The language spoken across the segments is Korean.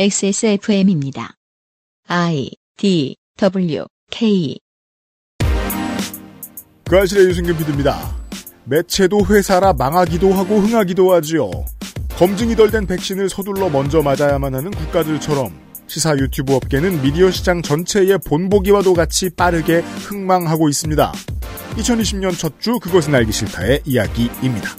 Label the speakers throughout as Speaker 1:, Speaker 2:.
Speaker 1: XSFM입니다. I D W K
Speaker 2: 그 아실의 유승균 PD입니다. 매체도 회사라 망하기도 하고 흥하기도 하지요. 검증이 덜 된 백신을 서둘러 먼저 맞아야만 하는 국가들처럼 시사 유튜브 업계는 미디어 시장 전체의 본보기와도 같이 빠르게 흥망하고 있습니다. 2020년 첫 주 그것은 알기 싫다의 이야기입니다.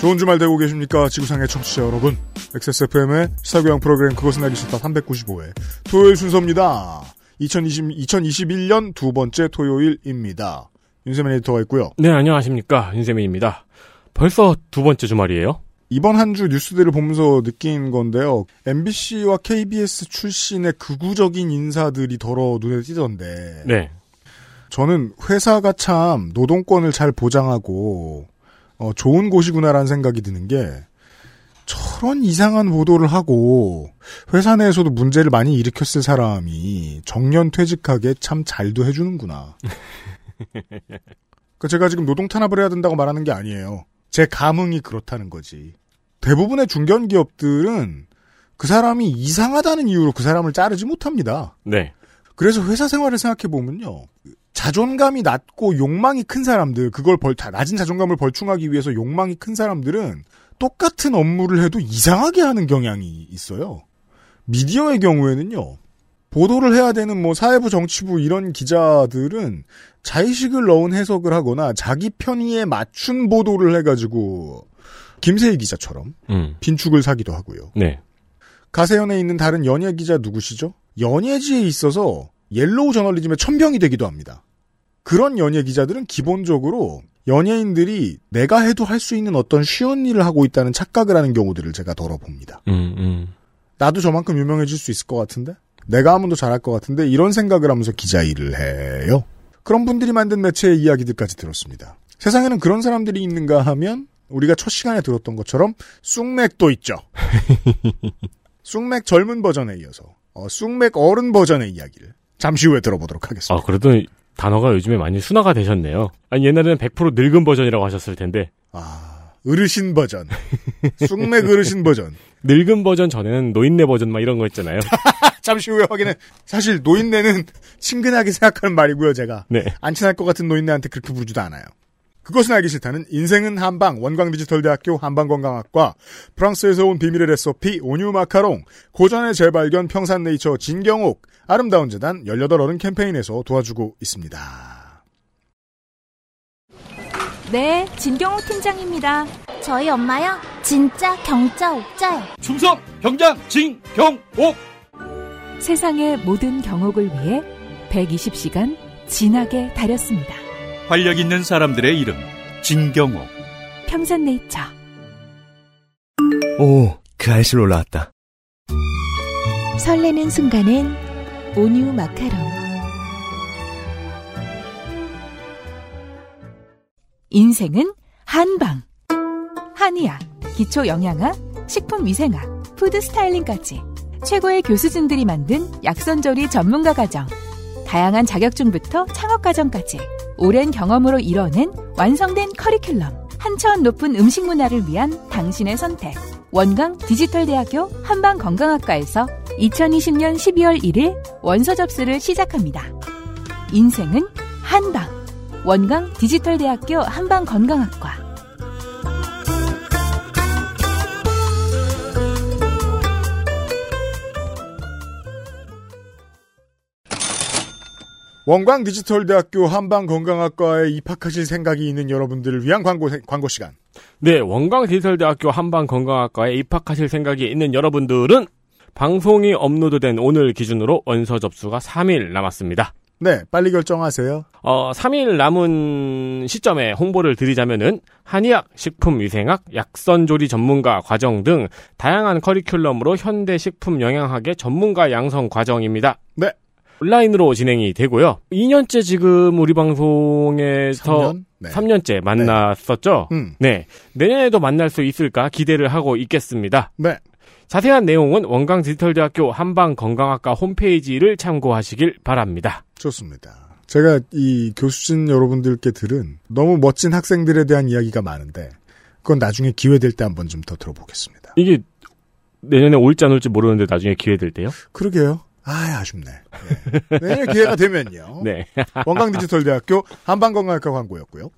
Speaker 2: 좋은 주말 되고 계십니까? 지구상의 청취자 여러분. XSFM의 시사교양 프로그램 그것은 알기 싫다 395회 토요일 순서입니다. 2020, 2021년 두 번째 토요일입니다. 윤세민 에디터가 있고요.
Speaker 3: 네, 안녕하십니까. 윤세민입니다. 벌써 두 번째 주말이에요?
Speaker 2: 이번 한 주 뉴스들을 보면서 느낀 건데요. MBC와 KBS 출신의 극우적인 인사들이 더러 눈에 띄던데.
Speaker 3: 네.
Speaker 2: 저는 회사가 참 노동권을 잘 보장하고 어, 좋은 곳이구나라는 생각이 드는 게 저런 이상한 보도를 하고 회사 내에서도 문제를 많이 일으켰을 사람이 정년 퇴직하게 참 잘도 해주는구나. 그 제가 지금 노동 탄압을 해야 된다고 말하는 게 아니에요. 제 감흥이 그렇다는 거지. 대부분의 중견 기업들은 그 사람이 이상하다는 이유로 그 사람을 자르지 못합니다.
Speaker 3: 네.
Speaker 2: 그래서 회사 생활을 생각해 보면요. 자존감이 낮고 욕망이 큰 사람들, 그걸 벌, 다 낮은 자존감을 벌충하기 위해서 욕망이 큰 사람들은 똑같은 업무를 해도 이상하게 하는 경향이 있어요. 미디어의 경우에는요. 보도를 해야 되는 뭐 사회부 정치부 이런 기자들은 자의식을 넣은 해석을 하거나 자기 편의에 맞춘 보도를 해가지고 김세희 기자처럼
Speaker 3: 음.
Speaker 2: 빈축을 사기도 하고요.
Speaker 3: 네.
Speaker 2: 가세연에 있는 다른 연예 기자 누구시죠? 연예지에 있어서 옐로우 저널리즘의 첨병이 되기도 합니다. 그런 연예 기자들은 기본적으로 연예인들이 내가 해도 할 수 있는 어떤 쉬운 일을 하고 있다는 착각을 하는 경우들을 제가 더러 봅니다.
Speaker 3: 음, 음.
Speaker 2: 나도 저만큼 유명해질 수 있을 것 같은데? 내가 하면 더 잘할 것 같은데? 이런 생각을 하면서 기자 일을 해요. 그런 분들이 만든 매체의 이야기들까지 들었습니다. 세상에는 그런 사람들이 있는가 하면 우리가 첫 시간에 들었던 것처럼 쑥맥도 있죠. 쑥맥 젊은 버전에 이어서 어, 쑥맥 어른 버전의 이야기를 잠시 후에 들어보도록 하겠습니다.
Speaker 3: 아, 그래도 단어가 요즘에 많이 순화가 되셨네요. 아니, 옛날에는 100% 늙은 버전이라고 하셨을 텐데.
Speaker 2: 아, 어르신 버전. 쑥맥 어르신 버전.
Speaker 3: 늙은 버전 전에는 노인네 버전 막 이런 거 있잖아요.
Speaker 2: 잠시 후에 확인해. 사실 노인네는 친근하게 생각하는 말이고요, 제가.
Speaker 3: 네.
Speaker 2: 안 친할 것 같은 노인네한테 그렇게 부르지도 않아요. 그것은 알기 싫다는 인생은 한방 원광디지털대학교 한방건강학과 프랑스에서 온 비밀의 레시피 온유 마카롱 고전의 재발견 평산네이처 진경옥 아름다운 재단 18어른 캠페인에서 도와주고 있습니다.
Speaker 4: 네, 진경호 팀장입니다.
Speaker 5: 저희 엄마요? 진짜 경자 옥자요.
Speaker 6: 충성 병장 진경옥
Speaker 4: 세상의 모든 경옥을 위해 120시간 진하게 달였습니다.
Speaker 6: 활력 있는 사람들의 이름 진경옥
Speaker 4: 평산네이처.
Speaker 7: 오, 그 알실 올라왔다.
Speaker 1: 설레는 순간엔 온유 마카롱
Speaker 4: 인생은 한방. 한의학, 기초 영양학, 식품 위생학, 푸드 스타일링까지 최고의 교수진들이 만든 약선조리 전문가 과정. 다양한 자격증부터 창업 과정까지 오랜 경험으로 이뤄낸 완성된 커리큘럼. 한차원 높은 음식 문화를 위한 당신의 선택. 원광 디지털대학교 한방건강학과에서 2020년 12월 1일 원서 접수를 시작합니다. 인생은 한방. 원광 디지털대학교 한방건강학과.
Speaker 2: 원광 디지털대학교 한방건강학과에 입학하실 생각이 있는 여러분들을 위한 광고, 광고 시간.
Speaker 3: 네, 원광 디지털대학교 한방건강학과에 입학하실 생각이 있는 여러분들은 방송이 업로드된 오늘 기준으로 원서 접수가 3일 남았습니다.
Speaker 2: 네, 빨리 결정하세요.
Speaker 3: 어, 3일 남은 시점에 홍보를 드리자면은 한의학, 식품위생학, 약선조리 전문가 과정 등 다양한 커리큘럼으로 현대 식품 영양학의 전문가 양성 과정입니다.
Speaker 2: 네.
Speaker 3: 온라인으로 진행이 되고요. 2년째 지금 우리 방송에서
Speaker 2: 3년? 네.
Speaker 3: 3년째 만났었죠.
Speaker 2: 음.
Speaker 3: 네. 내년에도 만날 수 있을까 기대를 하고 있겠습니다.
Speaker 2: 네.
Speaker 3: 자세한 내용은 원광 디지털대학교 한방건강학과 홈페이지를 참고하시길 바랍니다.
Speaker 2: 좋습니다. 제가 이 교수진 여러분들께 들은 너무 멋진 학생들에 대한 이야기가 많은데 그건 나중에 기회 될 때 한 번 좀 더 들어보겠습니다.
Speaker 3: 이게 내년에 올지 안 올지 모르는데 나중에 기회 될 때요?
Speaker 2: 그러게요. 아, 아쉽네. 예. 내년에 기회가 되면요.
Speaker 3: 네.
Speaker 2: 원광 디지털 대학교 한방건강학과 광고였고요.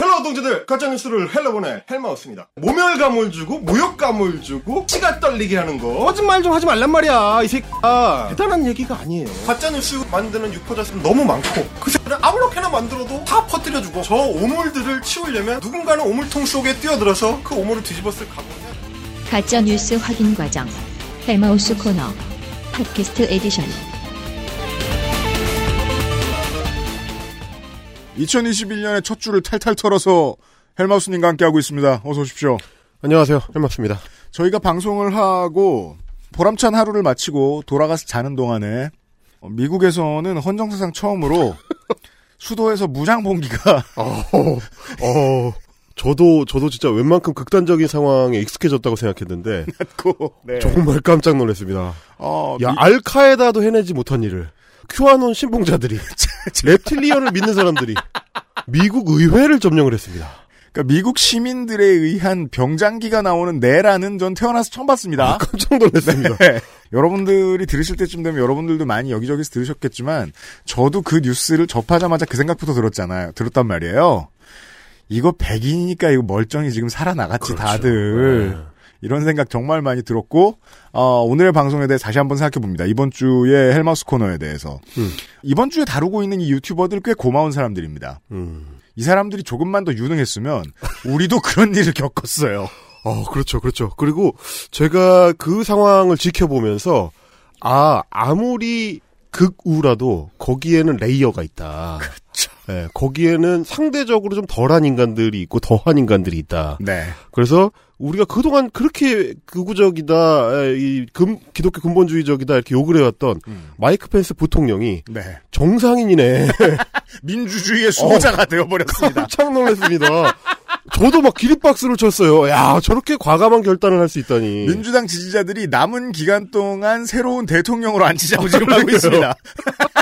Speaker 8: hello 동지들 가짜뉴스를 hell로 보내 헬마우스입니다 모멸감을 주고 모욕감을 주고 치가 떨리게 하는 거 거짓말 좀 하지 말란 말이야 이 새끼야 대단한 얘기가 아니에요 가짜뉴스 만드는 유포자수는 너무 많고 그 새끼를 아무렇게나 만들어도 다 퍼뜨려주고 저 오물들을 치우려면 누군가는 오물통 속에 뛰어들어서 그 오물을 뒤집어써야
Speaker 1: 가짜 뉴스 확인 과정. 헬마우스 코너. 팟캐스트 에디션.
Speaker 2: 2021년의 첫 주를 탈탈 털어서 헬마우스님과 함께하고 있습니다. 어서 오십시오.
Speaker 8: 안녕하세요 헬마우스입니다
Speaker 2: 저희가 방송을 하고 보람찬 하루를 마치고 돌아가서 자는 동안에 어, 미국에서는 헌정사상 처음으로 수도에서 무장 봉기가
Speaker 9: 어, 어, 저도, 저도 진짜 웬만큼 극단적인 상황에 익숙해졌다고 생각했는데,
Speaker 2: 네.
Speaker 9: 정말 깜짝 놀랐습니다.
Speaker 2: 어,
Speaker 9: 야,
Speaker 2: 미-
Speaker 9: 알카에다도 해내지 못한 일을, 큐아논 신봉자들이, reptilian을 믿는 사람들이, 미국 의회를 점령을 했습니다.
Speaker 2: 그러니까 미국 시민들에 의한 병장기가 나오는 내라는 전 태어나서 처음 봤습니다.
Speaker 9: 깜짝 놀랐습니다.
Speaker 2: 네. 여러분들이 들으실 때쯤 되면 여러분들도 많이 여기저기서 들으셨겠지만 저도 그 뉴스를 접하자마자 그 생각부터 들었잖아요. 들었단 말이에요. 이거 백인이니까 이거 멀쩡히 지금 살아나갔지
Speaker 9: 그렇죠.
Speaker 2: 다들.
Speaker 9: 네.
Speaker 2: 이런 생각 정말 많이 들었고 어, 오늘의 방송에 대해 다시 한번 생각해 봅니다. 이번 주에 헬마우스 코너에 대해서
Speaker 9: 음.
Speaker 2: 이번 주에 다루고 있는 이 유튜버들 꽤 고마운 사람들입니다.
Speaker 9: 음.
Speaker 2: 이 사람들이 조금만 더 유능했으면 우리도 그런 일을 겪었어요.
Speaker 9: 어, 그렇죠, 그렇죠. 그리고 제가 그 상황을 지켜보면서, 아, 아무리 극우라도 거기에는 layer가 있다. 예, 거기에는 상대적으로 좀 덜한 인간들이 있고 더한 인간들이 있다.
Speaker 2: 네.
Speaker 9: 그래서 우리가 그동안 그렇게 극우적이다, 에, 이 금, 기독교 근본주의적이다 이렇게 욕을 해왔던
Speaker 2: 음.
Speaker 9: 마이크 펜스 부통령이
Speaker 2: 네.
Speaker 9: 정상인이네.
Speaker 2: 민주주의의 수호자가 되어버렸습니다.
Speaker 9: 깜짝 놀랐습니다. 저도 막 기립박수를 쳤어요. 야, 저렇게 과감한 결단을 할 수 있다니.
Speaker 2: 민주당 지지자들이 남은 기간 동안 새로운 대통령으로 앉히자고 지금 하고 있습니다.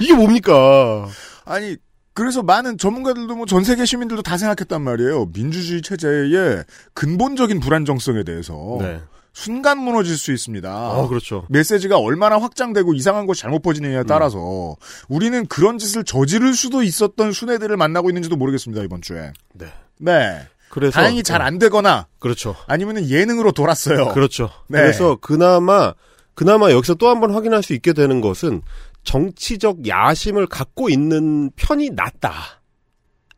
Speaker 9: 이게 뭡니까?
Speaker 2: 아니 그래서 많은 전문가들도 뭐 전 세계 시민들도 다 생각했단 말이에요. 민주주의 체제의 근본적인 불안정성에 대해서
Speaker 9: 네.
Speaker 2: 순간 무너질 수 있습니다.
Speaker 9: 아, 그렇죠.
Speaker 2: 메시지가 얼마나 확장되고 이상한 것이 잘못 퍼지느냐에 따라서 우리는 그런 짓을 저지를 수도 있었던 순애들을 만나고 있는지도 모르겠습니다 이번 주에.
Speaker 9: 네.
Speaker 2: 네.
Speaker 9: 그래서
Speaker 2: 다행히 잘 안 되거나
Speaker 9: 그렇죠.
Speaker 2: 아니면은 예능으로 돌았어요.
Speaker 9: 그렇죠.
Speaker 2: 네.
Speaker 9: 그래서 그나마 그나마 여기서 또 한 번 확인할 수 있게 되는 것은 정치적 야심을 갖고 있는 편이 낫다.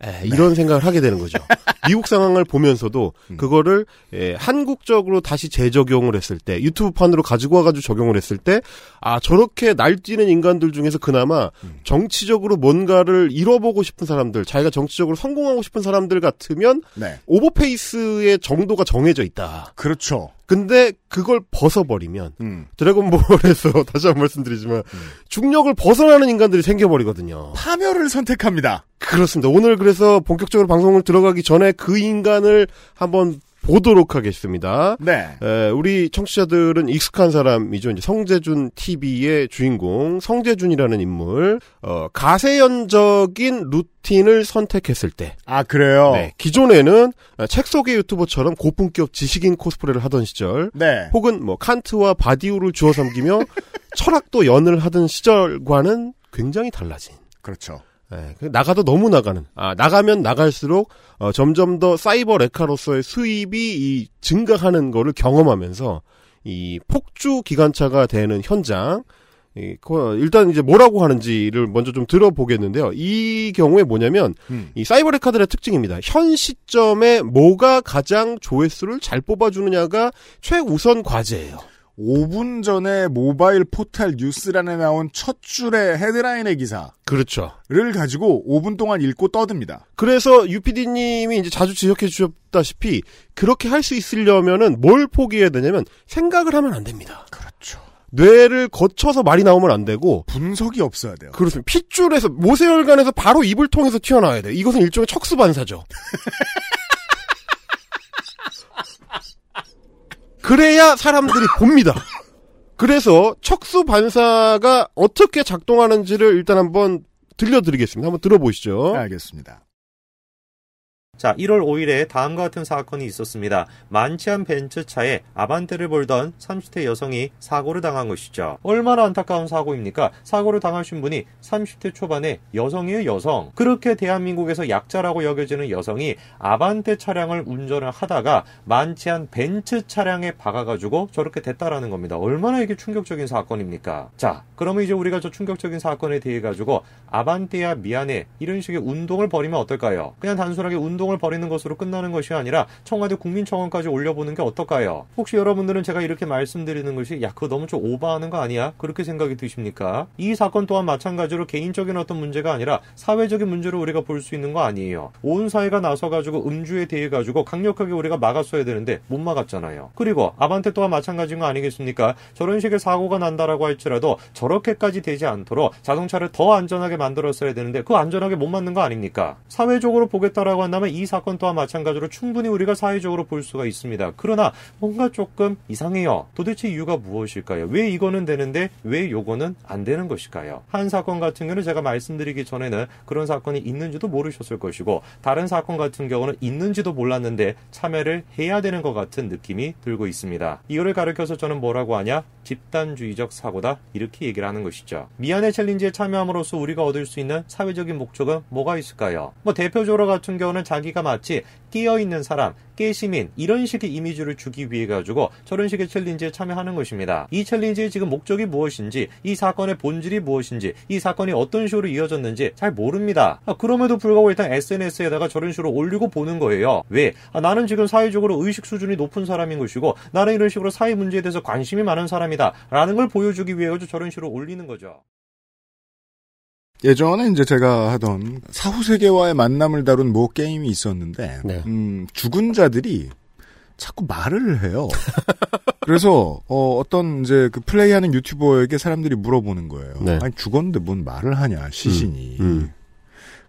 Speaker 9: 에, 이런 생각을 하게 되는 거죠. 미국 상황을 보면서도
Speaker 2: 음.
Speaker 9: 그거를 에, 한국적으로 다시 재적용을 했을 때 유튜브판으로 가지고 와가지고 적용을 했을 때 아 저렇게 날뛰는 인간들 중에서 그나마
Speaker 2: 음.
Speaker 9: 정치적으로 뭔가를 잃어보고 싶은 사람들 자기가 정치적으로 성공하고 싶은 사람들 같으면
Speaker 2: 네.
Speaker 9: 오버페이스의 정도가 정해져 있다.
Speaker 2: 그렇죠.
Speaker 9: 근데 그걸 벗어버리면
Speaker 2: 음.
Speaker 9: 드래곤볼에서 다시 한 번 말씀드리지만 중력을 벗어나는 인간들이 생겨버리거든요.
Speaker 2: 파멸을 선택합니다.
Speaker 9: 그렇습니다. 오늘 그래서 본격적으로 방송을 들어가기 전에 그 인간을 한번 보도록 하겠습니다.
Speaker 2: 네.
Speaker 9: 에, 우리 청취자들은 익숙한 사람이죠. 이제 성제준 TV의 주인공 성제준이라는 인물 어, 가세연적인 루틴을 선택했을 때
Speaker 2: 아 그래요.
Speaker 9: 네, 기존에는 책 속의 유튜버처럼 고품격 지식인 코스프레를 하던 시절
Speaker 2: 네.
Speaker 9: 혹은 뭐 칸트와 바디우를 주워 섬기며 철학도 연을 하던 시절과는 굉장히 달라진.
Speaker 2: 그렇죠.
Speaker 9: 예, 그 나가도 너무 나가는. 아 나가면 나갈수록 어, 점점 더 사이버 레카로서의 수입이 이 증가하는 거를 경험하면서 이 폭주 기관차가 되는 현장. 이, 그, 일단 이제 뭐라고 하는지를 먼저 좀 들어보겠는데요. 이 경우에 뭐냐면
Speaker 2: 음.
Speaker 9: 이 사이버 레카들의 특징입니다. 현 시점에 뭐가 가장 조회수를 잘 뽑아주느냐가 최우선 과제예요.
Speaker 2: 5분 전에 모바일 포탈 뉴스란에 나온 첫 줄의 헤드라인의 기사를
Speaker 9: 그렇죠.
Speaker 2: 가지고 5분 동안 읽고 떠듭니다.
Speaker 9: 그래서 유피디님이 이제 자주 지적해 주셨다시피 그렇게 할 수 있으려면은 뭘 포기해야 되냐면 생각을 하면 안 됩니다.
Speaker 2: 그렇죠.
Speaker 9: 뇌를 거쳐서 말이 나오면 안 되고
Speaker 2: 분석이 없어야 돼요.
Speaker 9: 그렇습니다. 핏줄에서 모세혈관에서 바로 입을 통해서 튀어나와야 돼요. 이것은 일종의 척수 반사죠. 그래야 사람들이 봅니다. 그래서 척수 반사가 어떻게 작동하는지를 일단 한번 들려드리겠습니다. 한번 들어보시죠.
Speaker 2: 알겠습니다.
Speaker 10: 자, 1월 5일에 다음과 같은 사건이 있었습니다. 만취한 벤츠 차에 아반떼를 몰던 30대 여성이 사고를 당한 것이죠. 얼마나 안타까운 사고입니까? 사고를 당하신 분이 30대 초반의 여성이에요, 여성. 그렇게 대한민국에서 약자라고 여겨지는 여성이 아반떼 차량을 운전을 하다가 만취한 벤츠 차량에 박아가지고 저렇게 됐다라는 겁니다. 얼마나 이게 충격적인 사건입니까? 자, 그러면 이제 우리가 저 충격적인 사건에 대해 가지고 아반떼야 미안해 이런 식의 운동을 벌이면 어떨까요? 그냥 단순하게 운동 을 벌이는 것으로 끝나는 것이 아니라 청와대 국민청원까지 올려보는 게 어떨까요? 혹시 여러분들은 제가 이렇게 말씀드리는 것이 야 그거 너무 좀 오버하는 거 아니야? 그렇게 생각이 드십니까? 이 사건 또한 마찬가지로 개인적인 어떤 문제가 아니라 사회적인 문제로 우리가 볼 수 있는 거 아니에요. 온 사회가 나서가지고 음주에 대해 가지고 강력하게 우리가 막았어야 되는데 못 막았잖아요. 그리고 아반떼 또한 마찬가지인 거 아니겠습니까? 저런 식의 사고가 난다라고 할지라도 저렇게까지 되지 않도록 자동차를 더 안전하게 만들었어야 되는데 그 안전하게 못 만든 거 아닙니까? 사회적으로 보겠다라고 한다면 이 사건 또한 마찬가지로 충분히 우리가 사회적으로 볼 수가 있습니다. 그러나 뭔가 조금 이상해요. 도대체 이유가 무엇일까요? 왜 이거는 되는데 왜 요거는 안 되는 것일까요? 한 사건 같은 경우는 제가 말씀드리기 전에는 그런 사건이 있는지도 모르셨을 것이고 다른 사건 같은 경우는 있는지도 몰랐는데 참여를 해야 되는 것 같은 느낌이 들고 있습니다. 이거를 가르켜서 저는 뭐라고 하냐? 집단주의적 사고다 이렇게 얘기를 하는 것이죠. 미안해 챌린지에 참여함으로써 우리가 얻을 수 있는 사회적인 목적은 뭐가 있을까요? 뭐 대표적으로 같은 경우는 가 마치 끼어 있는 사람, 깨시민 이런 식의 이미지를 주기 위해 가지고 저런 식의 챌린지에 참여하는 것입니다. 이 챌린지의 지금 목적이 무엇인지, 이 사건의 본질이 무엇인지, 이 사건이 어떤 식으로 이어졌는지 잘 모릅니다. 아, 그럼에도 불구하고 일단 SNS에다가 저런 식으로 올리고 보는 거예요. 왜? 아, 나는 지금 사회적으로 의식 수준이 높은 사람인 것이고 나는 이런 식으로 사회 문제에 대해서 관심이 많은 사람이다. 라는 걸 보여주기 위해 저런 식으로 올리는 거죠.
Speaker 2: 예전에 이제 제가 하던 사후 세계와의 만남을 다룬 모 게임이 있었는데,
Speaker 9: 네.
Speaker 2: 음, 죽은 자들이 자꾸 말을 해요. 그래서 어, 어떤 이제 그 플레이하는 유튜버에게 사람들이 물어보는 거예요.
Speaker 9: 네.
Speaker 2: 아니 죽었는데 뭔 말을 하냐 시신이.
Speaker 9: 음.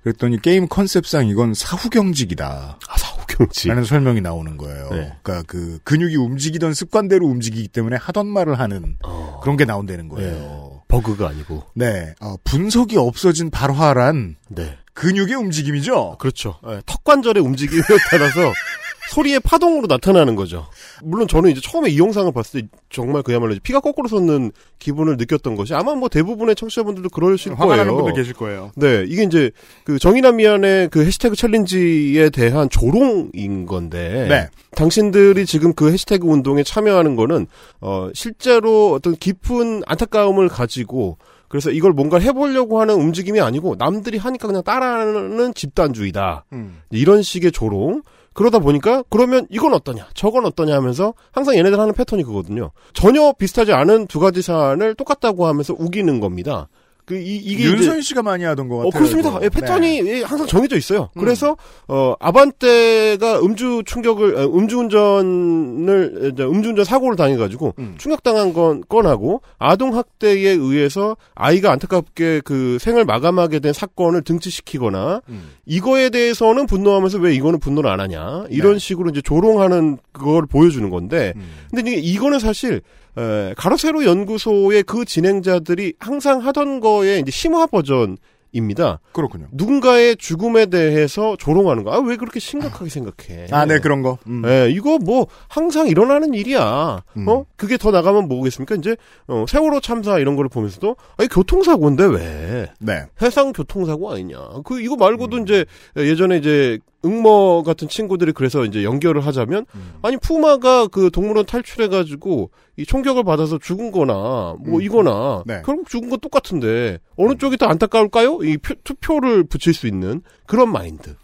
Speaker 2: 그랬더니 게임 컨셉상 이건 사후 경직이다.
Speaker 9: 아, 사후경직.
Speaker 2: 라는 설명이 나오는 거예요.
Speaker 9: 네.
Speaker 2: 그러니까 그 근육이 움직이던 습관대로 움직이기 때문에 하던 말을 하는
Speaker 9: 어,
Speaker 2: 그런 게 나온다는 거예요.
Speaker 9: 버그가 아니고.
Speaker 2: 네, 어, 분석이 없어진 발화란
Speaker 9: 네.
Speaker 2: 근육의 움직임이죠.
Speaker 9: 그렇죠. 예, 턱관절의 움직임에 따라서 소리의 파동으로 나타나는 거죠. 물론 저는 이제 처음에 이 영상을 봤을 때 정말 그야말로 피가 거꾸로 솟는 기분을 느꼈던 것이 아마 뭐 대부분의 청취자분들도 그러실
Speaker 2: 화가
Speaker 9: 거예요.
Speaker 2: 나는 분들 계실 거예요.
Speaker 9: 네, 이게 이제 그 정의남 미안의 그 해시태그 챌린지에 대한 조롱인 건데.
Speaker 2: 네.
Speaker 9: 당신들이 지금 그 해시태그 운동에 참여하는 거는 어 실제로 어떤 깊은 안타까움을 가지고 그래서 이걸 뭔가 해보려고 하는 움직임이 아니고 남들이 하니까 그냥 따라하는 집단주의다.
Speaker 2: 음.
Speaker 9: 이런 식의 조롱. 그러다 보니까 그러면 이건 어떠냐, 저건 어떠냐 하면서 항상 얘네들 하는 패턴이 그거든요. 전혀 비슷하지 않은 두 가지 사안을 똑같다고 하면서 우기는 겁니다. 그 이, 이게
Speaker 2: 윤선 씨가 많이 하던 것 같아요.
Speaker 9: 어, 그렇습니다. 예, 패턴이
Speaker 2: 네.
Speaker 9: 예, 항상 정해져 있어요.
Speaker 2: 음.
Speaker 9: 그래서, 어, 아반떼가 음주 충격을, 어, 음주운전을, 음주운전 사고를 당해가지고,
Speaker 2: 음.
Speaker 9: 충격당한 건, 건하고, 아동 학대에 의해서 아이가 안타깝게 그 생을 마감하게 된 사건을 등치시키거나,
Speaker 2: 음.
Speaker 9: 이거에 대해서는 분노하면서 왜 이거는 분노를 안 하냐. 이런
Speaker 2: 네.
Speaker 9: 식으로 이제 조롱하는 그걸 보여주는 건데,
Speaker 2: 음.
Speaker 9: 근데 이게 이거는 사실 에, 가로세로 연구소의 그 진행자들이 항상 하던 거의 이제 심화 버전입니다.
Speaker 2: 그렇군요.
Speaker 9: 누군가의 죽음에 대해서 조롱하는 거. 아, 왜 그렇게 심각하게 생각해?
Speaker 2: 아, 네, 그런 거. 음.
Speaker 9: 예, 이거 뭐 항상 일어나는 일이야.
Speaker 2: 음.
Speaker 9: 어? 그게 더 나가면 뭐겠습니까? 이제 어, 세월호 참사 이런 거를 보면서도 아니 교통사고인데 왜?
Speaker 2: 네.
Speaker 9: 해상 교통사고 아니냐. 그 이거 말고도
Speaker 2: 음.
Speaker 9: 이제 예전에 이제 응모 같은 친구들이 그래서 이제 연결을 하자면
Speaker 2: 음.
Speaker 9: 아니 푸마가 그 동물원 탈출해 가지고 이 총격을 받아서 죽은 거나 뭐
Speaker 2: 음.
Speaker 9: 이거나
Speaker 2: 네.
Speaker 9: 결국 죽은 건 똑같은데 어느 쪽이 더 안타까울까요? 이 표- 투표를 붙일 수 있는 그런 마인드.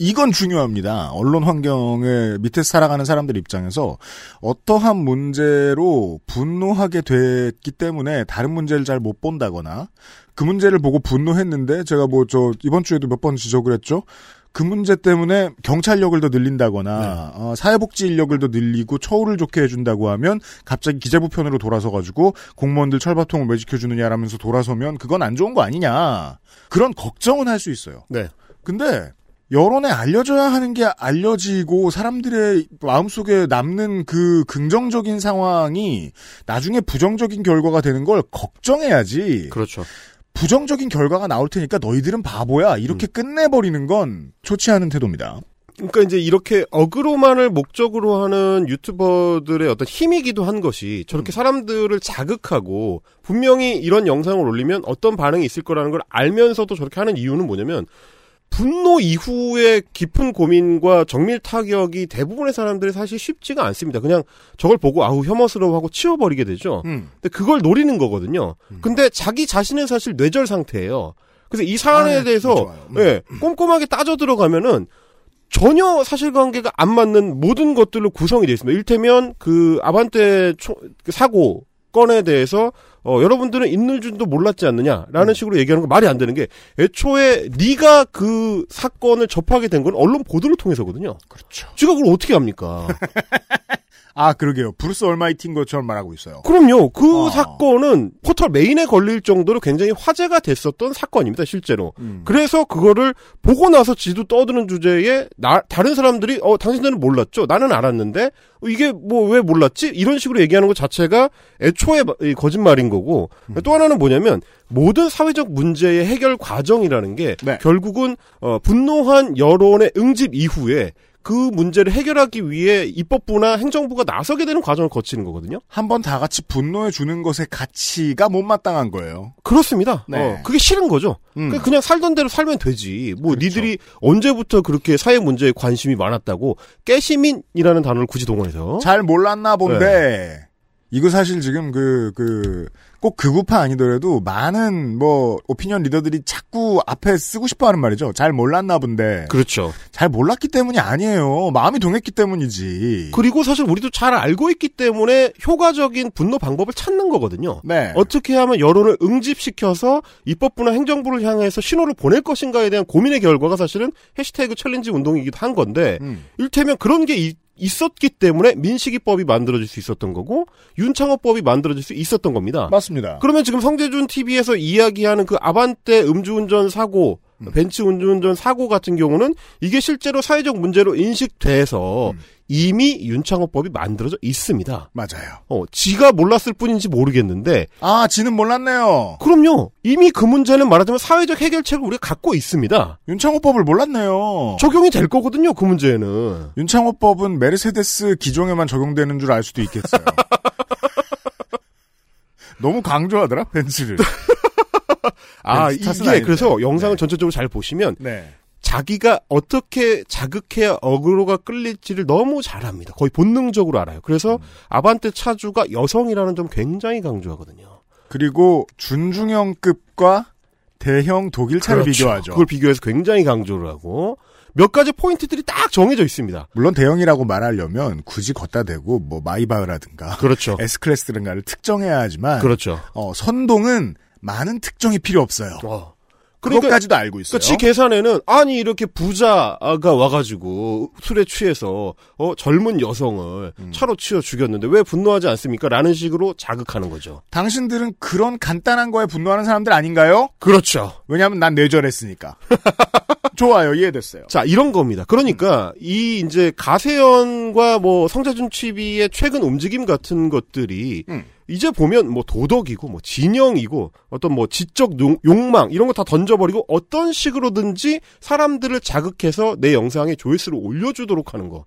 Speaker 2: 이건 중요합니다. 언론 환경에 밑에 살아가는 사람들 입장에서 어떠한 문제로 분노하게 됐기 때문에 다른 문제를 잘 못 본다거나 그 문제를 보고 분노했는데 제가 뭐 저 이번 주에도 몇 번 지적을 했죠. 그 문제 때문에 경찰력을 더 늘린다거나 어, 사회복지 인력을 더 늘리고 처우를 좋게 해준다고 하면 갑자기 기재부 편으로 돌아서 가지고 공무원들 철밥통을 왜 지켜주느냐라면서 돌아서면 그건 안 좋은 거 아니냐 그런 걱정은 할 수 있어요.
Speaker 9: 네.
Speaker 2: 근데 여론에 알려져야 하는 게 알려지고 사람들의 마음속에 남는 그 긍정적인 상황이 나중에 부정적인 결과가 되는 걸 걱정해야지.
Speaker 9: 그렇죠.
Speaker 2: 부정적인 결과가 나올 테니까 너희들은 바보야. 이렇게 끝내버리는 건 좋지 않은 태도입니다.
Speaker 9: 그러니까 이제 이렇게 어그로만을 목적으로 하는 유튜버들의 어떤 힘이기도 한 것이 저렇게 사람들을 자극하고 분명히 이런 영상을 올리면 어떤 반응이 있을 거라는 걸 알면서도 저렇게 하는 이유는 뭐냐면 분노 이후의 깊은 고민과 정밀 타격이 대부분의 사람들이 사실 쉽지가 않습니다. 그냥 저걸 보고 아우 혐오스러워하고 치워버리게 되죠.
Speaker 2: 음.
Speaker 9: 근데 그걸 노리는 거거든요. 근데 자기 자신은 사실 뇌절 상태예요. 그래서 이 사안에
Speaker 2: 아, 네.
Speaker 9: 대해서
Speaker 2: 좋아요. 음.
Speaker 9: 예, 꼼꼼하게 따져 들어가면은 전혀 사실관계가 안 맞는 모든 것들로 구성이 되어 있습니다. 일테면 그 아반떼 초- 그 사고 건에 대해서 어, 여러분들은 있는 줄도 몰랐지 않느냐라는 식으로 얘기하는 거 말이 안 되는 게 애초에 네가 그 사건을 접하게 된 건 언론 보도를 통해서거든요.
Speaker 2: 그렇죠.
Speaker 9: 지가 그걸 어떻게 합니까?
Speaker 2: 아, 그러게요. 브루스 올마이티인 것처럼 말하고 있어요.
Speaker 9: 그럼요. 그
Speaker 2: 어.
Speaker 9: 사건은 포털 메인에 걸릴 정도로 굉장히 화제가 됐었던 사건입니다, 실제로.
Speaker 2: 음.
Speaker 9: 그래서 그거를 보고 나서 지도 떠드는 주제에 나- 다른 사람들이 어 당신들은 몰랐죠. 나는 알았는데 어, 이게 뭐 왜 몰랐지? 이런 식으로 얘기하는 것 자체가 애초에 거짓말인 거고
Speaker 2: 음.
Speaker 9: 또 하나는 뭐냐면 모든 사회적 문제의 해결 과정이라는 게
Speaker 2: 네.
Speaker 9: 결국은 어, 분노한 여론의 응집 이후에 그 문제를 해결하기 위해 입법부나 행정부가 나서게 되는 과정을 거치는 거거든요.
Speaker 2: 한 번 다 같이 분노해 주는 것의 가치가 못마땅한 거예요.
Speaker 9: 그렇습니다.
Speaker 2: 네.
Speaker 9: 어, 그게 싫은 거죠.
Speaker 2: 음.
Speaker 9: 그냥, 그냥 살던 대로 살면 되지. 뭐
Speaker 2: 그렇죠.
Speaker 9: 니들이 언제부터 그렇게 사회 문제에 관심이 많았다고 깨시민이라는 단어를 굳이 동원해서
Speaker 2: 잘 몰랐나 본데 이거 사실 지금 그 그 꼭 극우파 아니더라도 많은 뭐 오피니언 리더들이 자꾸 앞에 쓰고 싶어 하는 말이죠. 잘 몰랐나 본데
Speaker 9: 그렇죠.
Speaker 2: 잘 몰랐기 때문이 아니에요. 마음이 동했기 때문이지.
Speaker 9: 그리고 사실 우리도 잘 알고 있기 때문에 효과적인 분노 방법을 찾는 거거든요.
Speaker 2: 네.
Speaker 9: 어떻게 하면 여론을 응집시켜서 입법부나 행정부를 향해서 신호를 보낼 것인가에 대한 고민의 결과가 사실은 해시태그 챌린지 운동이기도 한 건데
Speaker 2: 음.
Speaker 9: 일테면 그런 게 이- 있었기 때문에 민식이법이 만들어질 수 있었던 거고 윤창호법이 만들어질 수 있었던 겁니다.
Speaker 2: 맞습니다.
Speaker 9: 그러면 지금 성재준 TV에서 이야기하는 그 아반떼 음주운전 사고,
Speaker 2: 음.
Speaker 9: 벤츠 음주운전 사고 같은 경우는 이게 실제로 사회적 문제로 인식돼서
Speaker 2: 음.
Speaker 9: 이미 윤창호법이 만들어져 있습니다.
Speaker 2: 맞아요.
Speaker 9: 어, 지가 몰랐을 뿐인지 모르겠는데,
Speaker 2: 아, 지는 몰랐네요.
Speaker 9: 그럼요. 이미 그 문제는 말하자면 사회적 해결책을 우리가 갖고 있습니다.
Speaker 2: 윤창호법을 몰랐네요.
Speaker 9: 적용이 될 거거든요, 그 문제는.
Speaker 2: 윤창호법은 메르세데스 기종에만 적용되는 줄 알 수도 있겠어요. 너무 강조하더라 벤츠를.
Speaker 9: 아,
Speaker 2: 네,
Speaker 9: 이게. 그래서 영상을 전체적으로 잘 보시면
Speaker 2: 네.
Speaker 9: 자기가 어떻게 자극해야 어그로가 끌릴지를 너무 잘합니다. 거의 본능적으로 알아요. 그래서
Speaker 2: 음.
Speaker 9: 아반떼 차주가 여성이라는 점 굉장히 강조하거든요.
Speaker 2: 그리고 준중형급과 대형 독일차를
Speaker 9: 그렇죠.
Speaker 2: 비교하죠.
Speaker 9: 그걸 비교해서 굉장히 강조를 하고 몇 가지 포인트들이 딱 정해져 있습니다.
Speaker 2: 물론 대형이라고 말하려면 굳이 걷다 대고 뭐 마이바흐라든가
Speaker 9: 그렇죠.
Speaker 2: S 클래스든가를 특정해야 하지만
Speaker 9: 그렇죠.
Speaker 2: 어, 선동은 많은 특정이 필요 없어요.
Speaker 9: 어.
Speaker 2: 그것까지도 알고 있어요.
Speaker 9: 그러니까 지 계산에는 아니 이렇게 부자가 와가지고 술에 취해서 어 젊은 여성을
Speaker 2: 음.
Speaker 9: 차로 치어 죽였는데 왜 분노하지 않습니까?라는 식으로 자극하는 거죠.
Speaker 2: 당신들은 그런 간단한 거에 분노하는 사람들 아닌가요?
Speaker 9: 그렇죠.
Speaker 2: 왜냐하면 난 뇌절했으니까. 좋아요, 이해됐어요.
Speaker 9: 자, 이런 겁니다. 그러니까, 이, 이제, 가세연과 뭐, 성자준 취비의 최근 움직임 같은 것들이,
Speaker 2: 음.
Speaker 9: 이제 보면 뭐, 도덕이고, 뭐, 진영이고, 어떤 뭐, 지적 욕, 욕망, 이런 거 다 던져버리고, 어떤 식으로든지 사람들을 자극해서 내 영상에 조회수를 올려주도록 하는 거.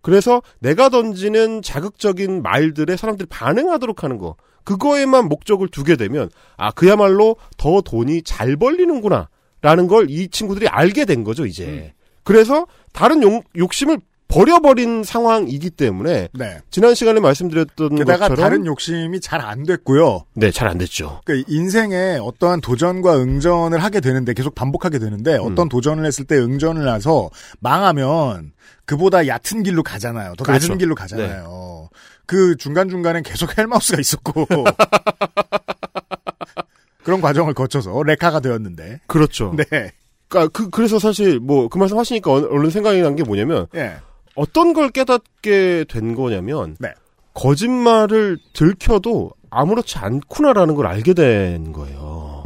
Speaker 9: 그래서 내가 던지는 자극적인 말들에 사람들이 반응하도록 하는 거. 그거에만 목적을 두게 되면, 아, 그야말로 더 돈이 잘 벌리는구나. 라는 걸 이 친구들이 알게 된 거죠, 이제. 그래서 다른 욕, 욕심을 버려버린 상황이기 때문에
Speaker 2: 네.
Speaker 9: 지난 시간에 말씀드렸던
Speaker 2: 게다가
Speaker 9: 것처럼
Speaker 2: 다른 욕심이 잘 안 됐고요.
Speaker 9: 네, 잘 안 됐죠.
Speaker 2: 그러니까 인생에 어떠한 도전과 응전을 하게 되는데 계속 반복하게 되는데
Speaker 9: 음.
Speaker 2: 어떤 도전을 했을 때 응전을 해서 망하면 그보다 얕은 길로 가잖아요. 더
Speaker 9: 그렇죠.
Speaker 2: 낮은 길로 가잖아요. 그 중간 중간엔 계속 헬마우스가 있었고 그런 과정을 거쳐서 레카가 되었는데
Speaker 9: 그렇죠.
Speaker 2: 네.
Speaker 9: 그러니까 그, 그래서 사실 뭐 그 말씀 하시니까 얼- 얼른 생각이 난 게 뭐냐면
Speaker 2: 예.
Speaker 9: 어떤 걸 깨닫게 된 거냐면
Speaker 2: 네.
Speaker 9: 거짓말을 들켜도 아무렇지 않구나라는 걸 알게 된 거예요.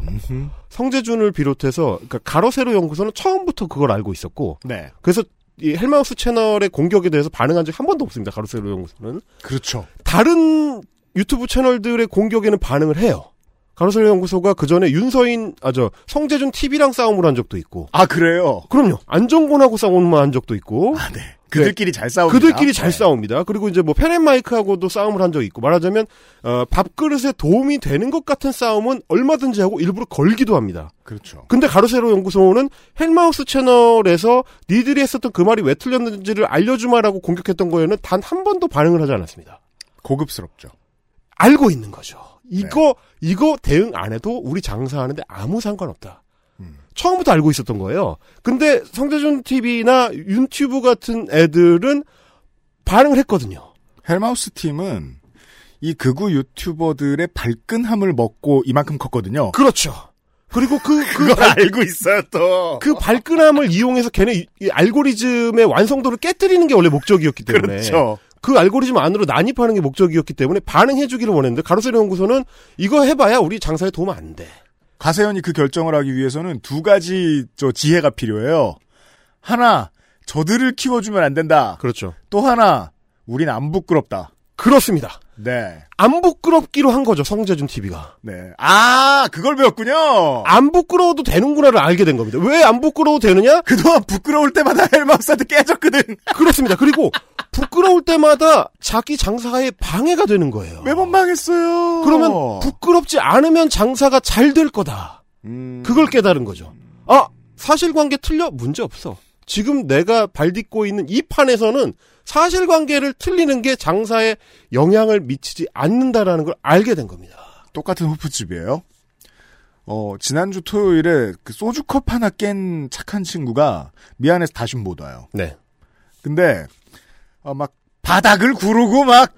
Speaker 9: 성재준을 비롯해서 그러니까 가로세로 연구소는 처음부터 그걸 알고 있었고
Speaker 2: 네.
Speaker 9: 그래서 이 헬마우스 채널의 공격에 대해서 반응한 적이 한 번도 없습니다. 가로세로 연구소는
Speaker 2: 그렇죠.
Speaker 9: 다른 유튜브 채널들의 공격에는 반응을 해요. 가로세로 연구소가 그 전에 윤서인 아 저 성재준 TV랑 싸움을 한 적도 있고.
Speaker 2: 아 그래요?
Speaker 9: 그럼요. 안정곤하고 싸움을 한 적도 있고.
Speaker 2: 아 네. 그들끼리 잘 싸웁니다.
Speaker 9: 그들끼리 잘
Speaker 2: 네.
Speaker 9: 싸웁니다. 그리고 이제 뭐 페렌 마이크하고도 싸움을 한 적이 있고 말하자면 어, 밥그릇에 도움이 되는 것 같은 싸움은 얼마든지 하고 일부러 걸기도 합니다.
Speaker 2: 그렇죠.
Speaker 9: 근데 가로세로 연구소는 헬마우스 채널에서 니들이 했었던 그 말이 왜 틀렸는지를 알려주마라고 공격했던 거에는 단 한 번도 반응을 하지 않았습니다.
Speaker 2: 고급스럽죠.
Speaker 9: 알고 있는 거죠. 이거 이거 대응 안 해도 우리 장사하는데 아무 상관없다. 처음부터 알고 있었던 거예요. 근데 성대준 TV나 윤튜브 같은 애들은 반응을 했거든요.
Speaker 2: 헬마우스 팀은 이 극우 유튜버들의 발끈함을 먹고 이만큼 컸거든요.
Speaker 9: 그렇죠. 그리고 그, 그,
Speaker 2: 그걸 알고 있어요, 또.
Speaker 9: 그 발끈함을 이용해서 걔네 알고리즘의 완성도를 깨뜨리는 게 원래 목적이었기 때문에.
Speaker 2: 그렇죠.
Speaker 9: 그 알고리즘 안으로 난입하는 게 목적이었기 때문에 반응해주기를 원했는데 가로세로 연구소는 이거 해봐야 우리 장사에 도움 안 돼.
Speaker 2: 가세현이 그 결정을 하기 위해서는 두 가지 저 지혜가 필요해요. 하나, 저들을 키워주면 안 된다.
Speaker 9: 그렇죠.
Speaker 2: 또 하나, 우린 안 부끄럽다.
Speaker 9: 그렇습니다.
Speaker 2: 네.
Speaker 9: 안 부끄럽기로 한 거죠, 성재준 TV가.
Speaker 2: 네. 아, 그걸 배웠군요.
Speaker 9: 안 부끄러워도 되는구나를 알게 된 겁니다. 왜 안 부끄러워도 되느냐?
Speaker 2: 그동안 부끄러울 때마다 헬마우스한테 깨졌거든.
Speaker 9: 그렇습니다. 그리고 부끄러울 때마다 자기 장사에 방해가 되는 거예요.
Speaker 2: 매번 망했어요.
Speaker 9: 그러면 부끄럽지 않으면 장사가 잘 될 거다.
Speaker 2: 음.
Speaker 9: 그걸 깨달은 거죠. 아, 사실관계 틀려? 문제 없어. 지금 내가 발 딛고 있는 이 판에서는 사실관계를 틀리는 게 장사에 영향을 미치지 않는다라는 걸 알게 된 겁니다.
Speaker 2: 똑같은 호프집이에요. 어, 지난주 토요일에 그 소주컵 하나 깬 착한 친구가 미안해서 다시 못 와요.
Speaker 9: 네.
Speaker 2: 근데, 어, 막, 바닥을 구르고 막,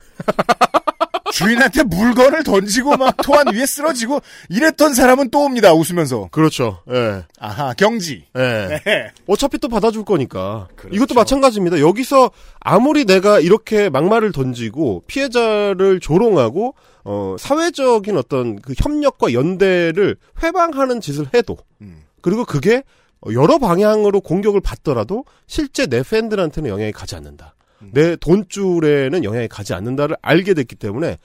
Speaker 2: 주인한테 물건을 던지고 막 토한 위에 쓰러지고 이랬던 사람은 또 옵니다. 웃으면서.
Speaker 9: 그렇죠. 예.
Speaker 2: 아하, 경지.
Speaker 9: 예.
Speaker 2: 네.
Speaker 9: 어차피 또 받아줄 거니까.
Speaker 2: 그렇죠.
Speaker 9: 이것도 마찬가지입니다. 여기서 아무리 내가 이렇게 막말을 던지고 피해자를 조롱하고 어, 사회적인 어떤 그 협력과 연대를 회방하는 짓을 해도
Speaker 2: 음.
Speaker 9: 그리고 그게 여러 방향으로 공격을 받더라도 실제 내 팬들한테는 영향이 가지 않는다.
Speaker 2: 음.
Speaker 9: 내 돈줄에는 영향이 가지 않는다를 알게 됐기 때문에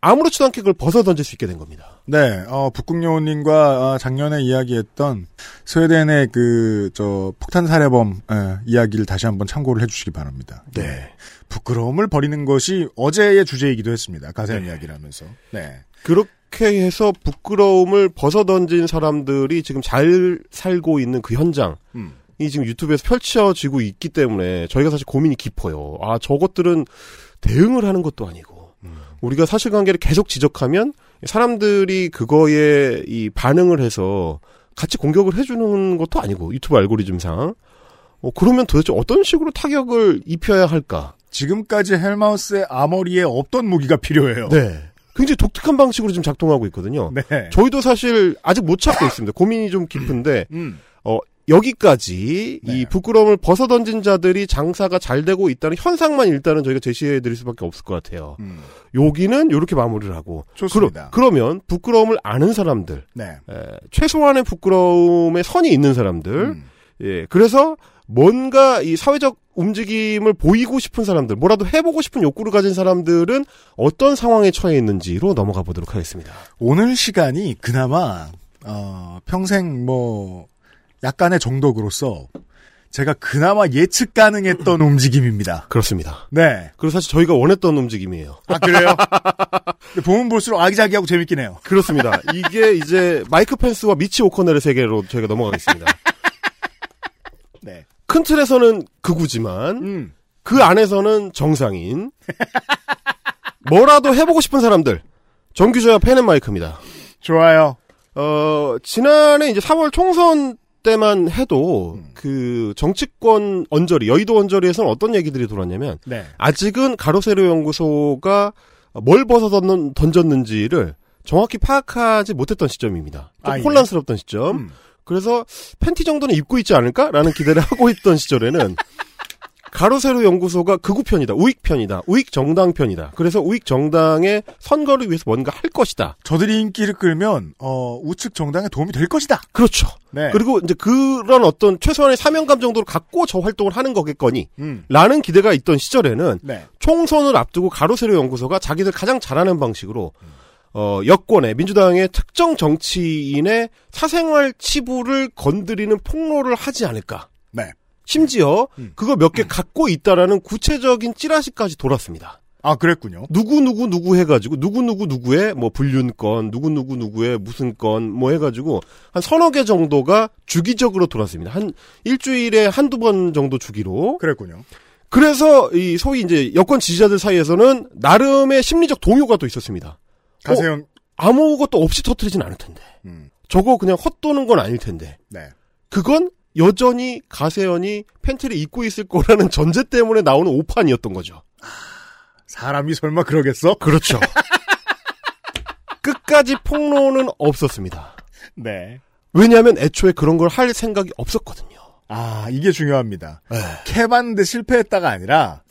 Speaker 9: 아무렇지도 않게 그걸 벗어 던질 수 있게 된 겁니다.
Speaker 2: 네, 어, 북극여우님과 어, 작년에 이야기했던 스웨덴의 그, 저, 폭탄 살해범, 에, 이야기를 다시 한번 참고를 해주시기 바랍니다.
Speaker 9: 네.
Speaker 2: 부끄러움을 버리는 것이 어제의 주제이기도 했습니다. 가세현 이야기를 하면서. 네.
Speaker 9: 그렇게 해서 부끄러움을 벗어 던진 사람들이 지금 잘 살고 있는 그 현장.
Speaker 2: 음.
Speaker 9: 이 지금 유튜브에서 펼쳐지고 있기 때문에 저희가 사실 고민이 깊어요. 아, 저것들은 대응을 하는 것도 아니고. 우리가 사실관계를 계속 지적하면 사람들이 그거에 이 반응을 해서 같이 공격을 해주는 것도 아니고 유튜브 알고리즘상. 어, 그러면 도대체 어떤 식으로 타격을 입혀야 할까?
Speaker 2: 지금까지 헬마우스의 아머리에 없던 무기가 필요해요.
Speaker 9: 네. 굉장히 독특한 방식으로 지금 작동하고 있거든요.
Speaker 2: 네.
Speaker 9: 저희도 사실 아직 못 찾고 있습니다. 고민이 좀 깊은데
Speaker 2: 음.
Speaker 9: 어, 여기까지 이 부끄러움을 벗어던진 자들이 장사가 잘 되고 있다는 현상만 일단은 저희가 제시해 드릴 수밖에 없을 것 같아요.
Speaker 2: 음.
Speaker 9: 여기는 이렇게 마무리를 하고
Speaker 2: 좋습니다.
Speaker 9: 그러, 면 부끄러움을 아는 사람들
Speaker 2: 네.
Speaker 9: 에, 최소한의 부끄러움의 선이 있는 사람들
Speaker 2: 음.
Speaker 9: 예 그래서 뭔가 이 사회적 움직임을 보이고 싶은 사람들 뭐라도 해보고 싶은 욕구를 가진 사람들은 어떤 상황에 처해 있는지로 넘어가 보도록 하겠습니다.
Speaker 2: 오늘 시간이 그나마, 어, 평생 뭐, 약간의 정덕으로서 제가 그나마 예측 가능했던 움직임입니다.
Speaker 9: 그렇습니다.
Speaker 2: 네.
Speaker 9: 그리고 사실 저희가 원했던 움직임이에요.
Speaker 2: 아, 그래요? 보면 볼수록 아기자기하고 재밌긴 해요.
Speaker 9: 그렇습니다. 이게 이제 마이크 펜스와 미치 오커넬의 세계로 저희가 넘어가겠습니다.
Speaker 2: 네.
Speaker 9: 큰 틀에서는 극우지만
Speaker 2: 음.
Speaker 9: 그 안에서는 정상인 뭐라도 해보고 싶은 사람들 정규저야 펜앤마이크입니다.
Speaker 2: 좋아요.
Speaker 9: 어 지난해 이제 3월 총선 때만 해도
Speaker 2: 음.
Speaker 9: 그 정치권 언저리 여의도 언저리에서는 어떤 얘기들이 돌았냐면
Speaker 2: 네.
Speaker 9: 아직은 가로세로 연구소가 뭘 벗어 던- 던졌는지를 정확히 파악하지 못했던 시점입니다. 좀
Speaker 2: 아, 예.
Speaker 9: 혼란스럽던 시점.
Speaker 2: 음.
Speaker 9: 그래서 팬티 정도는 입고 있지 않을까라는 기대를 하고 있던 시절에는 가로세로 연구소가 극우편이다, 우익편이다, 우익정당편이다. 그래서 우익정당의 선거를 위해서 뭔가 할 것이다.
Speaker 2: 저들이 인기를 끌면 어, 우측 정당에 도움이 될 것이다.
Speaker 9: 그렇죠.
Speaker 2: 네.
Speaker 9: 그리고 이제 그런 어떤 최소한의 사명감 정도를 갖고 저 활동을 하는 거겠거니.
Speaker 2: 음.
Speaker 9: 라는 기대가 있던 시절에는
Speaker 2: 네.
Speaker 9: 총선을 앞두고 가로세로 연구소가 자기들 가장 잘하는 방식으로 어, 여권의 민주당의 특정 정치인의 사생활 치부를 건드리는 폭로를 하지 않을까.
Speaker 2: 네.
Speaker 9: 심지어
Speaker 2: 음.
Speaker 9: 그거 몇 개 갖고 있다라는 구체적인 찌라시까지 돌았습니다.
Speaker 2: 아 그랬군요.
Speaker 9: 누구 누구 누구 해가지고 누구 누구 누구의 뭐 불륜건 누구 누구 누구의 무슨 건 뭐 해가지고 한 서너 개 정도가 주기적으로 돌았습니다. 한 일주일에 한두 번 정도 주기로.
Speaker 2: 그랬군요.
Speaker 9: 그래서 이 소위 이제 여권 지지자들 사이에서는 나름의 심리적 동요가 또 있었습니다.
Speaker 2: 가세현
Speaker 9: 아무것도 없이 터트리진 않을 텐데.
Speaker 2: 음.
Speaker 9: 저거 그냥 헛도는 건 아닐 텐데.
Speaker 2: 네.
Speaker 9: 그건 여전히 가세현이 팬티를 입고 있을 거라는 전제 때문에 나오는 오판이었던 거죠.
Speaker 2: 사람이 설마 그러겠어?
Speaker 9: 그렇죠. 끝까지 폭로는 없었습니다.
Speaker 2: 네.
Speaker 9: 왜냐하면 애초에 그런 걸 할 생각이 없었거든요.
Speaker 2: 아 이게 중요합니다.
Speaker 9: 네.
Speaker 2: 캐봤는데 실패했다가 아니라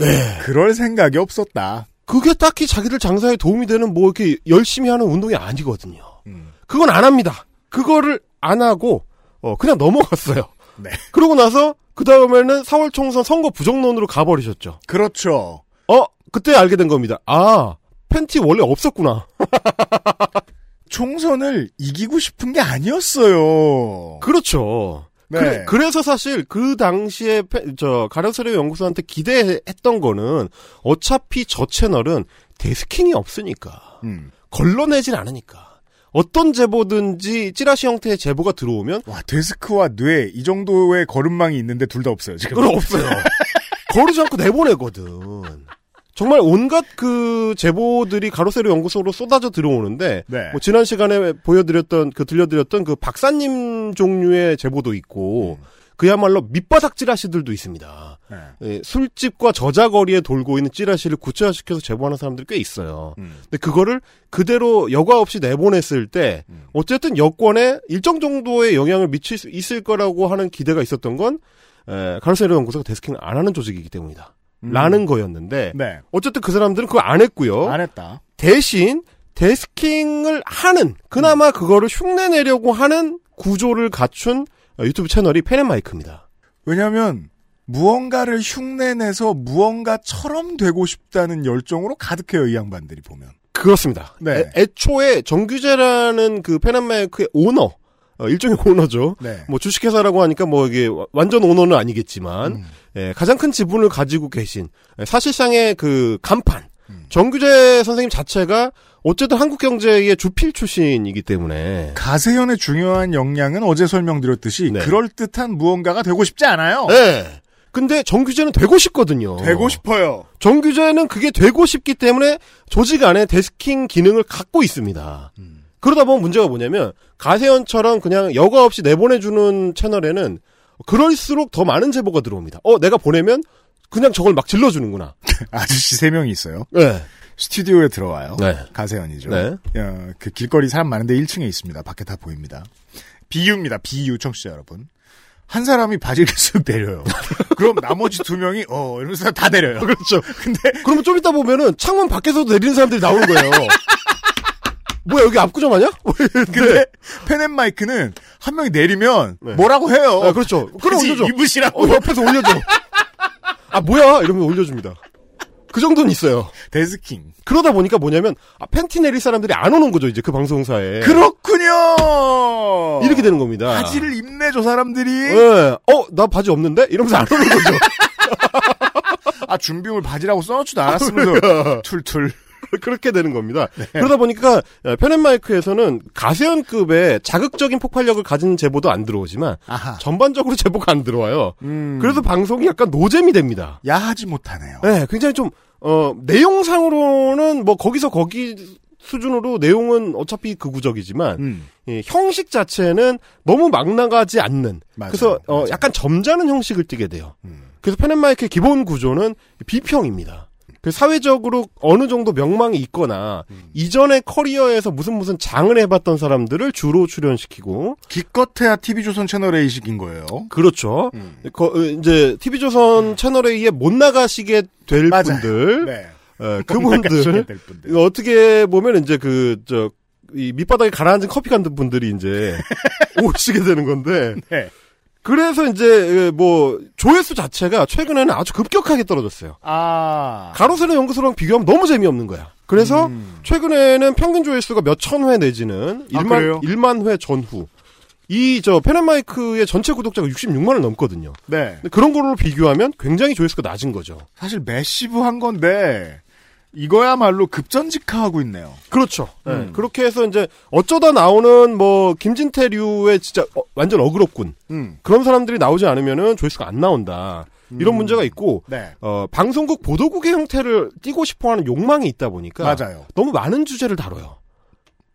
Speaker 2: 그럴 생각이 없었다.
Speaker 9: 그게 딱히 자기들 장사에 도움이 되는 뭐 이렇게 열심히 하는 운동이 아니거든요.
Speaker 2: 음.
Speaker 9: 그건 안 합니다. 그거를 안 하고 어, 그냥 넘어갔어요.
Speaker 2: 네.
Speaker 9: 그러고 나서 그 다음에는 4월 총선 선거 부정론으로 가버리셨죠.
Speaker 2: 그렇죠.
Speaker 9: 어 그때 알게 된 겁니다. 아 팬티 원래 없었구나.
Speaker 2: 총선을 이기고 싶은 게 아니었어요.
Speaker 9: 그렇죠.
Speaker 2: 네.
Speaker 9: 그래, 서 사실 그 당시에 페- 저 가려서려 연구소한테 기대했던 거는 어차피 저 채널은 데스킹이 없으니까
Speaker 2: 음.
Speaker 9: 걸러내질 않으니까 어떤 제보든지 찌라시 형태의 제보가 들어오면
Speaker 2: 와 데스크와 뇌 이 정도의 걸음망이 있는데 둘 다 없어요 지금.
Speaker 9: 그건 없어요. 거르지 않고 내보내거든. 정말 온갖 그 제보들이 가로세로 연구소로 쏟아져 들어오는데
Speaker 2: 네.
Speaker 9: 뭐 지난 시간에 보여드렸던 그 들려드렸던 그 박사님 종류의 제보도 있고 그야말로 밑바닥 찌라시들도 있습니다.
Speaker 2: 네.
Speaker 9: 예, 술집과 저자거리에 돌고 있는 찌라시를 구체화시켜서 제보하는 사람들이 꽤 있어요.
Speaker 2: 음.
Speaker 9: 근데 그거를 그대로 여과 없이 내보냈을 때 어쨌든 여권에 일정 정도의 영향을 미칠 수 있을 거라고 하는 기대가 있었던 건 에, 가르세로 연구소가 데스킹을 안 하는 조직이기 때문이다.
Speaker 2: 음.
Speaker 9: 라는 거였는데
Speaker 2: 네.
Speaker 9: 어쨌든 그 사람들은 그거 안 했고요.
Speaker 2: 안 했다.
Speaker 9: 대신 데스킹을 하는 그나마 그거를 흉내 내려고 하는 구조를 갖춘 어, 유튜브 채널이 펜앤마이크입니다.
Speaker 2: 왜냐하면 무언가를 흉내내서 무언가처럼 되고 싶다는 열정으로 가득해요 이 양반들이 보면.
Speaker 9: 그렇습니다.
Speaker 2: 네.
Speaker 9: 애, 초에 정규재라는 그 펜앤마이크의 오너 어, 일종의 오너죠.
Speaker 2: 네.
Speaker 9: 뭐 주식회사라고 하니까 뭐 이게 와- 완전 오너는 아니겠지만
Speaker 2: 음.
Speaker 9: 예, 가장 큰 지분을 가지고 계신 예, 사실상의 그 간판
Speaker 2: 음.
Speaker 9: 정규재 선생님 자체가 어쨌든 한국 경제의 주필 출신이기 때문에
Speaker 2: 가세현의 중요한 역량은 어제 설명드렸듯이
Speaker 9: 네.
Speaker 2: 그럴 듯한 무언가가 되고 싶지 않아요.
Speaker 9: 예. 근데 정규재는 되고 싶거든요.
Speaker 2: 되고 싶어요.
Speaker 9: 정규재는 그게 되고 싶기 때문에 조직 안에 데스킹 기능을 갖고 있습니다.
Speaker 2: 음.
Speaker 9: 그러다 보면 문제가 뭐냐면 가세현처럼 그냥 여과 없이 내보내주는 채널에는 그럴수록 더 많은 제보가 들어옵니다. 어, 내가 보내면 그냥 저걸 막 질러주는구나.
Speaker 2: 아저씨 세 명이 있어요.
Speaker 9: 네.
Speaker 2: 스튜디오에 들어와요.
Speaker 9: 네.
Speaker 2: 가세현이죠.
Speaker 9: 네.
Speaker 2: 어, 그 길거리 사람 많은데 1층에 있습니다. 밖에 다 보입니다. 비유입니다. 비유 청취자 여러분. 한 사람이 바지를 쓱 내려요. 그럼 나머지 두 명이 어 이러면서 다 내려요.
Speaker 9: 그렇죠.
Speaker 2: 근데
Speaker 9: 그러면 좀 이따 보면은 창문 밖에서도 내리는 사람들이 나오는 거예요. 뭐야, 여기 압구정 아니야?
Speaker 2: 근데 펜앤마이크는 한 명이 내리면
Speaker 9: 네.
Speaker 2: 뭐라고 해요.
Speaker 9: 아, 그렇죠. 그럼 올려줘.
Speaker 2: 입으시라고.
Speaker 9: 어, 옆에서 올려줘. 아, 뭐야? 이러면 올려줍니다. 그 정도는 있어요.
Speaker 2: 데스킹.
Speaker 9: 그러다 보니까 뭐냐면, 아, 팬티 내릴 사람들이 안 오는 거죠, 이제 그 방송사에.
Speaker 2: 그렇군요.
Speaker 9: 이렇게 되는 겁니다.
Speaker 2: 바지를 입네 저 사람들이.
Speaker 9: 예. 어, 나 바지 없는데? 이러면서 안 오는 거죠.
Speaker 2: 아 준비물 바지라고 써놓지도 않았으면서
Speaker 9: 그러니까.
Speaker 2: 툴툴.
Speaker 9: 그렇게 되는 겁니다.
Speaker 2: 네.
Speaker 9: 그러다 보니까 펜앤마이크에서는 가세연급의 자극적인 폭발력을 가진 제보도 안 들어오지만
Speaker 2: 아하.
Speaker 9: 전반적으로 제보가 안 들어와요.
Speaker 2: 음.
Speaker 9: 그래서 방송이 약간 노잼이 됩니다.
Speaker 2: 야하지 못하네요.
Speaker 9: 네, 굉장히 좀 어, 내용상으로는 뭐 거기서 거기 수준으로 내용은 어차피 극우적이지만
Speaker 2: 음.
Speaker 9: 이 형식 자체는 너무 막 나가지 않는
Speaker 2: 맞아요,
Speaker 9: 그래서 어. 약간 점잖은 형식을 띠게 돼요.
Speaker 2: 음.
Speaker 9: 그래서 펜앤마이크의 기본 구조는 비평입니다. 그 사회적으로 어느 정도 명망이 있거나 이전의 커리어에서 무슨 무슨 장을 해봤던 사람들을 주로 출연시키고
Speaker 2: 기껏해야 TV조선 채널 A식인 거예요.
Speaker 9: 그렇죠.
Speaker 2: 음.
Speaker 9: 거- 어, 이제 TV조선 채널 A에 못 나가시게 될
Speaker 2: 맞아요.
Speaker 9: 분들,
Speaker 2: 네.
Speaker 9: 어, 그분들
Speaker 2: 분들.
Speaker 9: 어떻게 보면 이제 그저 이 밑바닥에 가라앉은 커피 간든 분들이 이제 오시게 되는 건데
Speaker 2: 네.
Speaker 9: 그래서 이제 뭐 조회수 자체가 최근에는 아주 급격하게 떨어졌어요.
Speaker 2: 아.
Speaker 9: 가로세로 연구소랑 비교하면 너무 재미없는 거야. 그래서
Speaker 2: 음.
Speaker 9: 최근에는 평균 조회수가 몇 천 회 내지는
Speaker 2: 아,
Speaker 9: 1만,
Speaker 2: 그래요?
Speaker 9: 1만 회 전후. 이저 펜앤마이크의 전체 구독자가 66만을 넘거든요.
Speaker 2: 네.
Speaker 9: 그런 걸로 비교하면 굉장히 조회수가 낮은 거죠.
Speaker 2: 사실 매시브한 건데 이거야말로 급전직하하고 있네요.
Speaker 9: 그렇죠.
Speaker 2: 음.
Speaker 9: 네. 그렇게 해서 이제 어쩌다 나오는 뭐 김진태류의 진짜 어, 완전 어그럽군.
Speaker 2: 음.
Speaker 9: 그런 사람들이 나오지 않으면은 조회수가 안 나온다. 이런
Speaker 2: 음.
Speaker 9: 문제가 있고
Speaker 2: 네.
Speaker 9: 어, 방송국 보도국의 형태를 띠고 싶어하는 욕망이 있다 보니까
Speaker 2: 맞아요.
Speaker 9: 너무 많은 주제를 다뤄요.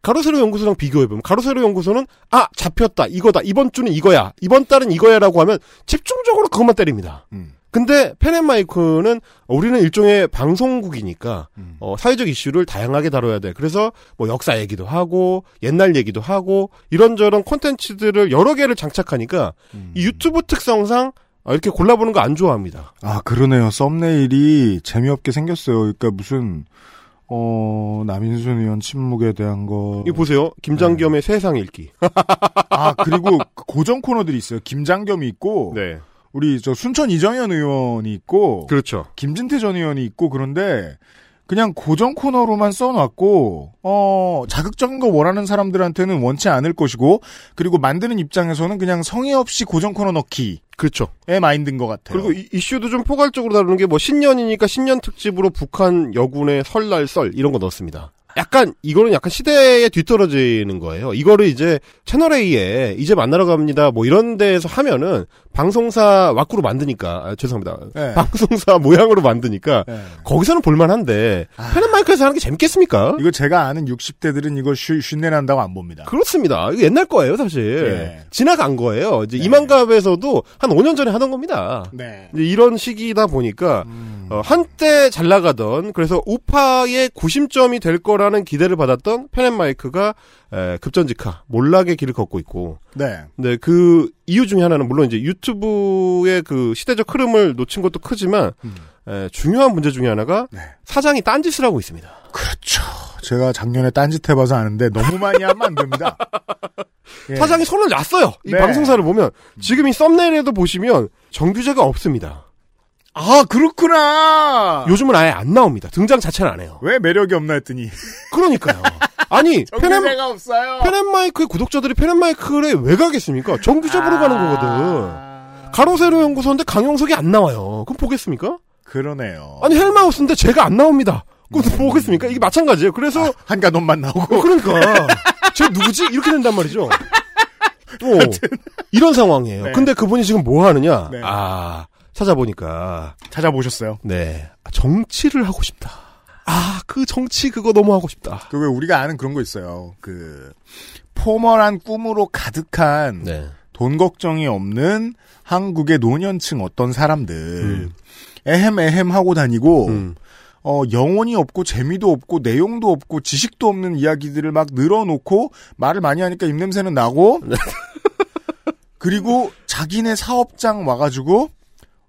Speaker 9: 가로세로 연구소랑 비교해보면 가로세로 연구소는 아 잡혔다 이거다 이번 주는 이거야 이번 달은 이거야라고 하면 집중적으로 그것만 때립니다.
Speaker 2: 음.
Speaker 9: 근데 펜앤마이크는 우리는 일종의 방송국이니까
Speaker 2: 음.
Speaker 9: 어, 사회적 이슈를 다양하게 다뤄야 돼. 그래서 뭐 역사 얘기도 하고 옛날 얘기도 하고 이런저런 콘텐츠들을 여러 개를 장착하니까
Speaker 2: 음.
Speaker 9: 이 유튜브 특성상 어, 이렇게 골라보는 거 안 좋아합니다.
Speaker 2: 아 그러네요. 썸네일이 재미없게 생겼어요. 그러니까 무슨 어 남인순 의원 침묵에 대한 거.
Speaker 9: 이거 보세요. 김장겸의 세상 읽기.
Speaker 2: 아 그리고 그 고정 코너들이 있어요. 김장겸이 있고
Speaker 9: 네.
Speaker 2: 우리 저 순천 이정현 의원이 있고
Speaker 9: 그렇죠.
Speaker 2: 김진태 전 의원이 있고 그런데 그냥 고정 코너로만 써놨고 어 자극적인 거 원하는 사람들한테는 원치 않을 것이고 그리고 만드는 입장에서는 그냥 성의 없이 고정 코너 넣기의
Speaker 9: 그렇죠.
Speaker 2: 마인드인 것 같아요.
Speaker 9: 그리고 이, 이슈도 좀 포괄적으로 다루는 게 뭐 신년이니까 신년 특집으로 북한 여군의 설날 썰 이런 거 넣었습니다. 약간 이거는 약간 시대에 뒤떨어지는 거예요. 이거를 이제 채널 A에 이제 만나러 갑니다. 뭐 이런 데에서 하면은 방송사 왁구로 만드니까 아, 죄송합니다.
Speaker 2: 네.
Speaker 9: 방송사 모양으로 만드니까
Speaker 2: 네.
Speaker 9: 거기서는 볼만한데
Speaker 2: 아.
Speaker 9: 펜앤마이크에서 하는 게 재밌겠습니까?
Speaker 2: 이거 제가 아는 60대들은 이거 쉬, 쉰내 난다고 안 봅니다.
Speaker 9: 그렇습니다. 이거 옛날 거예요, 사실.
Speaker 2: 네.
Speaker 9: 지나간 거예요. 이제
Speaker 2: 네.
Speaker 9: 이만갑에서도 한 5년 전에 하던 겁니다.
Speaker 2: 네.
Speaker 9: 이제 이런 시기다 보니까
Speaker 2: 음.
Speaker 9: 어, 한때 잘 나가던 그래서 우파의 구심점이 될 거라는 기대를 받았던 펜앤마이크가 에, 급전 직하 몰락의 길을 걷고 있고
Speaker 2: 네.
Speaker 9: 근데 그 이유 중에 하나는 물론 이제 유튜브의 그 시대적 흐름을 놓친 것도 크지만
Speaker 2: 음.
Speaker 9: 에, 중요한 문제 중에 하나가
Speaker 2: 네.
Speaker 9: 사장이 딴짓을 하고 있습니다.
Speaker 2: 그렇죠. 제가 작년에 딴짓 해봐서 아는데 너무 많이 하면 안 됩니다. 예.
Speaker 9: 사장이 손을 놨어요. 이
Speaker 2: 네.
Speaker 9: 방송사를 보면 지금 이 썸네일에도 보시면 정규제가 없습니다.
Speaker 2: 아 그렇구나.
Speaker 9: 요즘은 아예 안 나옵니다. 등장 자체는 안 해요.
Speaker 2: 왜 매력이 없나 했더니
Speaker 9: 그러니까요. 아니
Speaker 2: 정규제가 없어요.
Speaker 9: 펜앤마이크의 구독자들이 펜앤마이크에 왜 가겠습니까? 정규제 보러 가는 거거든.
Speaker 2: 아.
Speaker 9: 가로세로 연구소인데 강용석이 안 나와요. 그럼 보겠습니까?
Speaker 2: 그러네요.
Speaker 9: 아니 헬마우스인데 제가 안 나옵니다. 그럼 보겠습니까? 이게 마찬가지예요. 그래서
Speaker 2: 한가놈만 나오고.
Speaker 9: 어, 그러니까 쟤 누구지? 이렇게 된단 말이죠. 어, 이런 상황이에요.
Speaker 2: 네.
Speaker 9: 근데 그분이 지금 뭐 하느냐?
Speaker 2: 네.
Speaker 9: 아 찾아보니까
Speaker 2: 찾아보셨어요?
Speaker 9: 네 정치를 하고 싶다. 아 그 정치 그거 너무 하고 싶다.
Speaker 2: 그 왜 우리가 아는 그런 거 있어요. 그 포멀한 꿈으로 가득한
Speaker 9: 네.
Speaker 2: 돈 걱정이 없는 한국의 노년층 어떤 사람들
Speaker 9: 음.
Speaker 2: 에헴 에헴 하고 다니고
Speaker 9: 음.
Speaker 2: 어 영혼이 없고 재미도 없고 내용도 없고 지식도 없는 이야기들을 막 늘어놓고 말을 많이 하니까 입냄새는 나고
Speaker 9: 네.
Speaker 2: 그리고 자기네 사업장 와가지고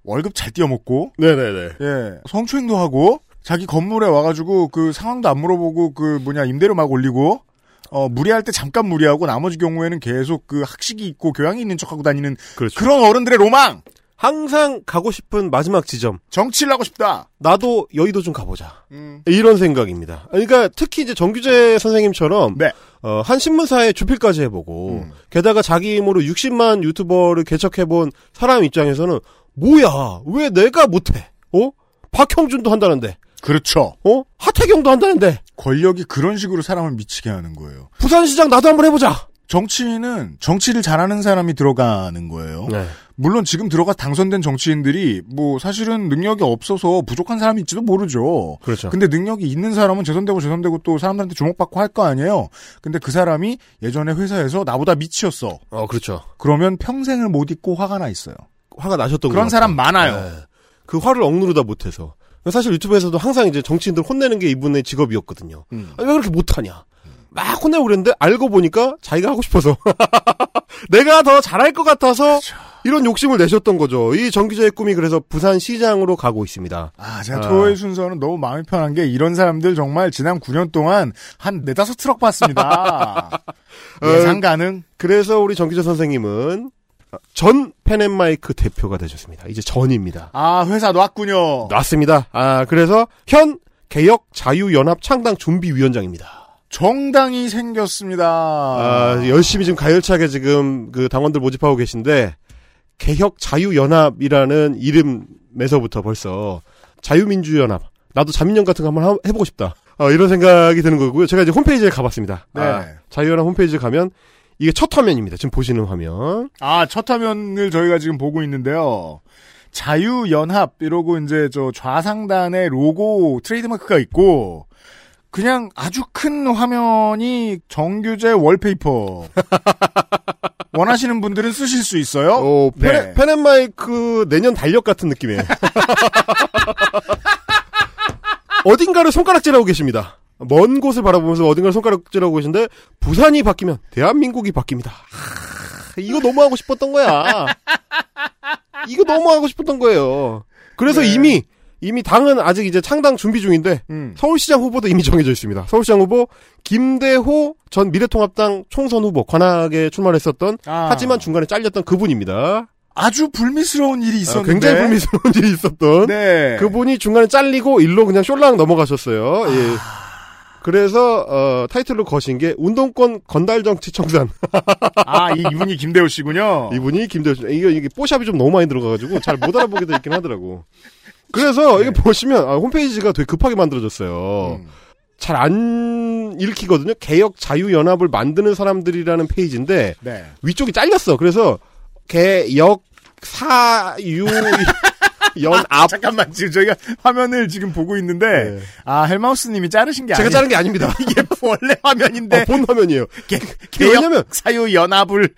Speaker 2: 월급 잘 띄어먹고
Speaker 9: 네네네.
Speaker 2: 예 성추행도 하고 자기 건물에 와가지고 그 상황도 안 물어보고 그 뭐냐 임대료 막 올리고 어 무리할 때 잠깐 무리하고 나머지 경우에는 계속 그 학식이 있고 교양이 있는 척하고 다니는
Speaker 9: 그렇죠.
Speaker 2: 그런 어른들의 로망
Speaker 9: 항상 가고 싶은 마지막 지점.
Speaker 2: 정치를 하고 싶다.
Speaker 9: 나도 여의도 좀 가보자.
Speaker 2: 음.
Speaker 9: 이런 생각입니다. 그러니까 특히 이제 정규재 선생님처럼
Speaker 2: 네.
Speaker 9: 어, 한 신문사에 주필까지 해보고
Speaker 2: 음.
Speaker 9: 게다가 자기 힘으로 60만 유튜버를 개척해본 사람 입장에서는 뭐야 왜 내가 못해? 어? 박형준도 한다는데
Speaker 2: 그렇죠.
Speaker 9: 어? 하태경도 한다는데
Speaker 2: 권력이 그런 식으로 사람을 미치게 하는 거예요.
Speaker 9: 부산시장 나도 한번 해보자.
Speaker 2: 정치인은 정치를 잘하는 사람이 들어가는 거예요.
Speaker 9: 네.
Speaker 2: 물론 지금 들어가 당선된 정치인들이 뭐 사실은 능력이 없어서 부족한 사람이 있지도 모르죠.
Speaker 9: 그렇죠.
Speaker 2: 근데 능력이 있는 사람은 재선되고 재선되고 또 사람들한테 주목받고 할 거 아니에요. 근데 그 사람이 예전에 회사에서 나보다 미치였어.
Speaker 9: 어 그렇죠.
Speaker 2: 그러면 평생을 못 잊고 화가 나 있어요.
Speaker 9: 화가 나셨던
Speaker 2: 그런
Speaker 9: 것
Speaker 2: 사람. 많아요.
Speaker 9: 네. 그 화를 억누르다 못해서 사실 유튜브에서도 항상 이제 정치인들 혼내는 게 이분의 직업이었거든요.
Speaker 2: 음.
Speaker 9: 아니, 왜 그렇게 못하냐? 막 혼내고 그랬는데 알고 보니까 자기가 하고 싶어서 내가 더 잘할 것 같아서
Speaker 2: 그렇죠.
Speaker 9: 이런 욕심을 내셨던 거죠. 이 정기자의 꿈이 그래서 부산시장으로 가고 있습니다.
Speaker 2: 아, 제가
Speaker 9: 아.
Speaker 2: 토요일 순서는 너무 마음이 편한 게 이런 사람들 정말 지난 9년 동안 한 네다섯 트럭 봤습니다. 예상 가능?
Speaker 9: 그래서 우리 정기자 선생님은 전 펜앤마이크 대표가 되셨습니다. 이제 전입니다.
Speaker 2: 아, 회사 놨군요.
Speaker 9: 놨습니다. 아, 그래서 현 개혁 자유연합 창당 준비위원장입니다.
Speaker 2: 정당이 생겼습니다.
Speaker 9: 아, 열심히 지금 가열차게 지금 그 당원들 모집하고 계신데 개혁 자유연합이라는 이름에서부터 벌써 자유민주연합 나도 자민련 같은 거 한번 하- 해보고 싶다. 어, 이런 생각이 드는 거고요. 제가 이제 홈페이지에 가봤습니다.
Speaker 2: 네.
Speaker 9: 아, 자유연합 홈페이지에 가면 이게 첫 화면입니다. 지금 보시는 화면.
Speaker 2: 아, 첫 화면을 저희가 지금 보고 있는데요. 자유연합 이러고 이제 저 좌상단의 로고 트레이드마크가 있고 그냥 아주 큰 화면이 정규제 월페이퍼. 원하시는 분들은 쓰실 수 있어요.
Speaker 9: 어, 펜,
Speaker 2: 네.
Speaker 9: 펜앤마이크 내년 달력 같은 느낌이에요. 어딘가를 손가락질하고 계십니다. 먼 곳을 바라보면서 어딘가를 손가락질하고 계신데 부산이 바뀌면 대한민국이 바뀝니다. 하, 이거 너무 하고 싶었던 거야. 이거 너무 하고 싶었던 거예요. 그래서
Speaker 2: 네.
Speaker 9: 이미 이미 당은 아직 이제 창당 준비 중인데
Speaker 2: 음.
Speaker 9: 서울시장 후보도 이미 정해져 있습니다. 서울시장 후보 김대호 전 미래통합당 총선 후보 관악에 출마를 했었던
Speaker 2: 아.
Speaker 9: 하지만 중간에 잘렸던 그분입니다.
Speaker 2: 아주 불미스러운 일이
Speaker 9: 아,
Speaker 2: 있었는데
Speaker 9: 굉장히 불미스러운 일이 있었던
Speaker 2: 네.
Speaker 9: 그분이 중간에 잘리고 일로 그냥 숄랑 넘어가셨어요. 예. 그래서 어, 타이틀로 거신 게 운동권 건달 정치 청산.
Speaker 2: 아, 이- 이분이 김대호 씨군요.
Speaker 9: 이분이 김대호 씨. 이게 이게 뽀샵이 좀 너무 많이 들어가가지고 잘 못 알아보게 돼 있긴 하더라고. 그래서 이게 보시면 아, 홈페이지가 되게 급하게 만들어졌어요.
Speaker 2: 음.
Speaker 9: 잘안 읽히거든요. 개혁 자유연합을 만드는 사람들이라는 페이지인데
Speaker 2: 네.
Speaker 9: 위쪽이 잘렸어. 그래서 개혁 사유 연합
Speaker 2: 잠깐만 지금 저희가 화면을 지금 보고 있는데
Speaker 9: 네.
Speaker 2: 아 헬마우스님이 자르신 게
Speaker 9: 제가
Speaker 2: 아니에요.
Speaker 9: 자른 게 아닙니다.
Speaker 2: 이게 원래 화면인데
Speaker 9: 어, 본 화면이에요.
Speaker 2: 개, 개혁
Speaker 9: 왜냐면
Speaker 2: 사유 연합을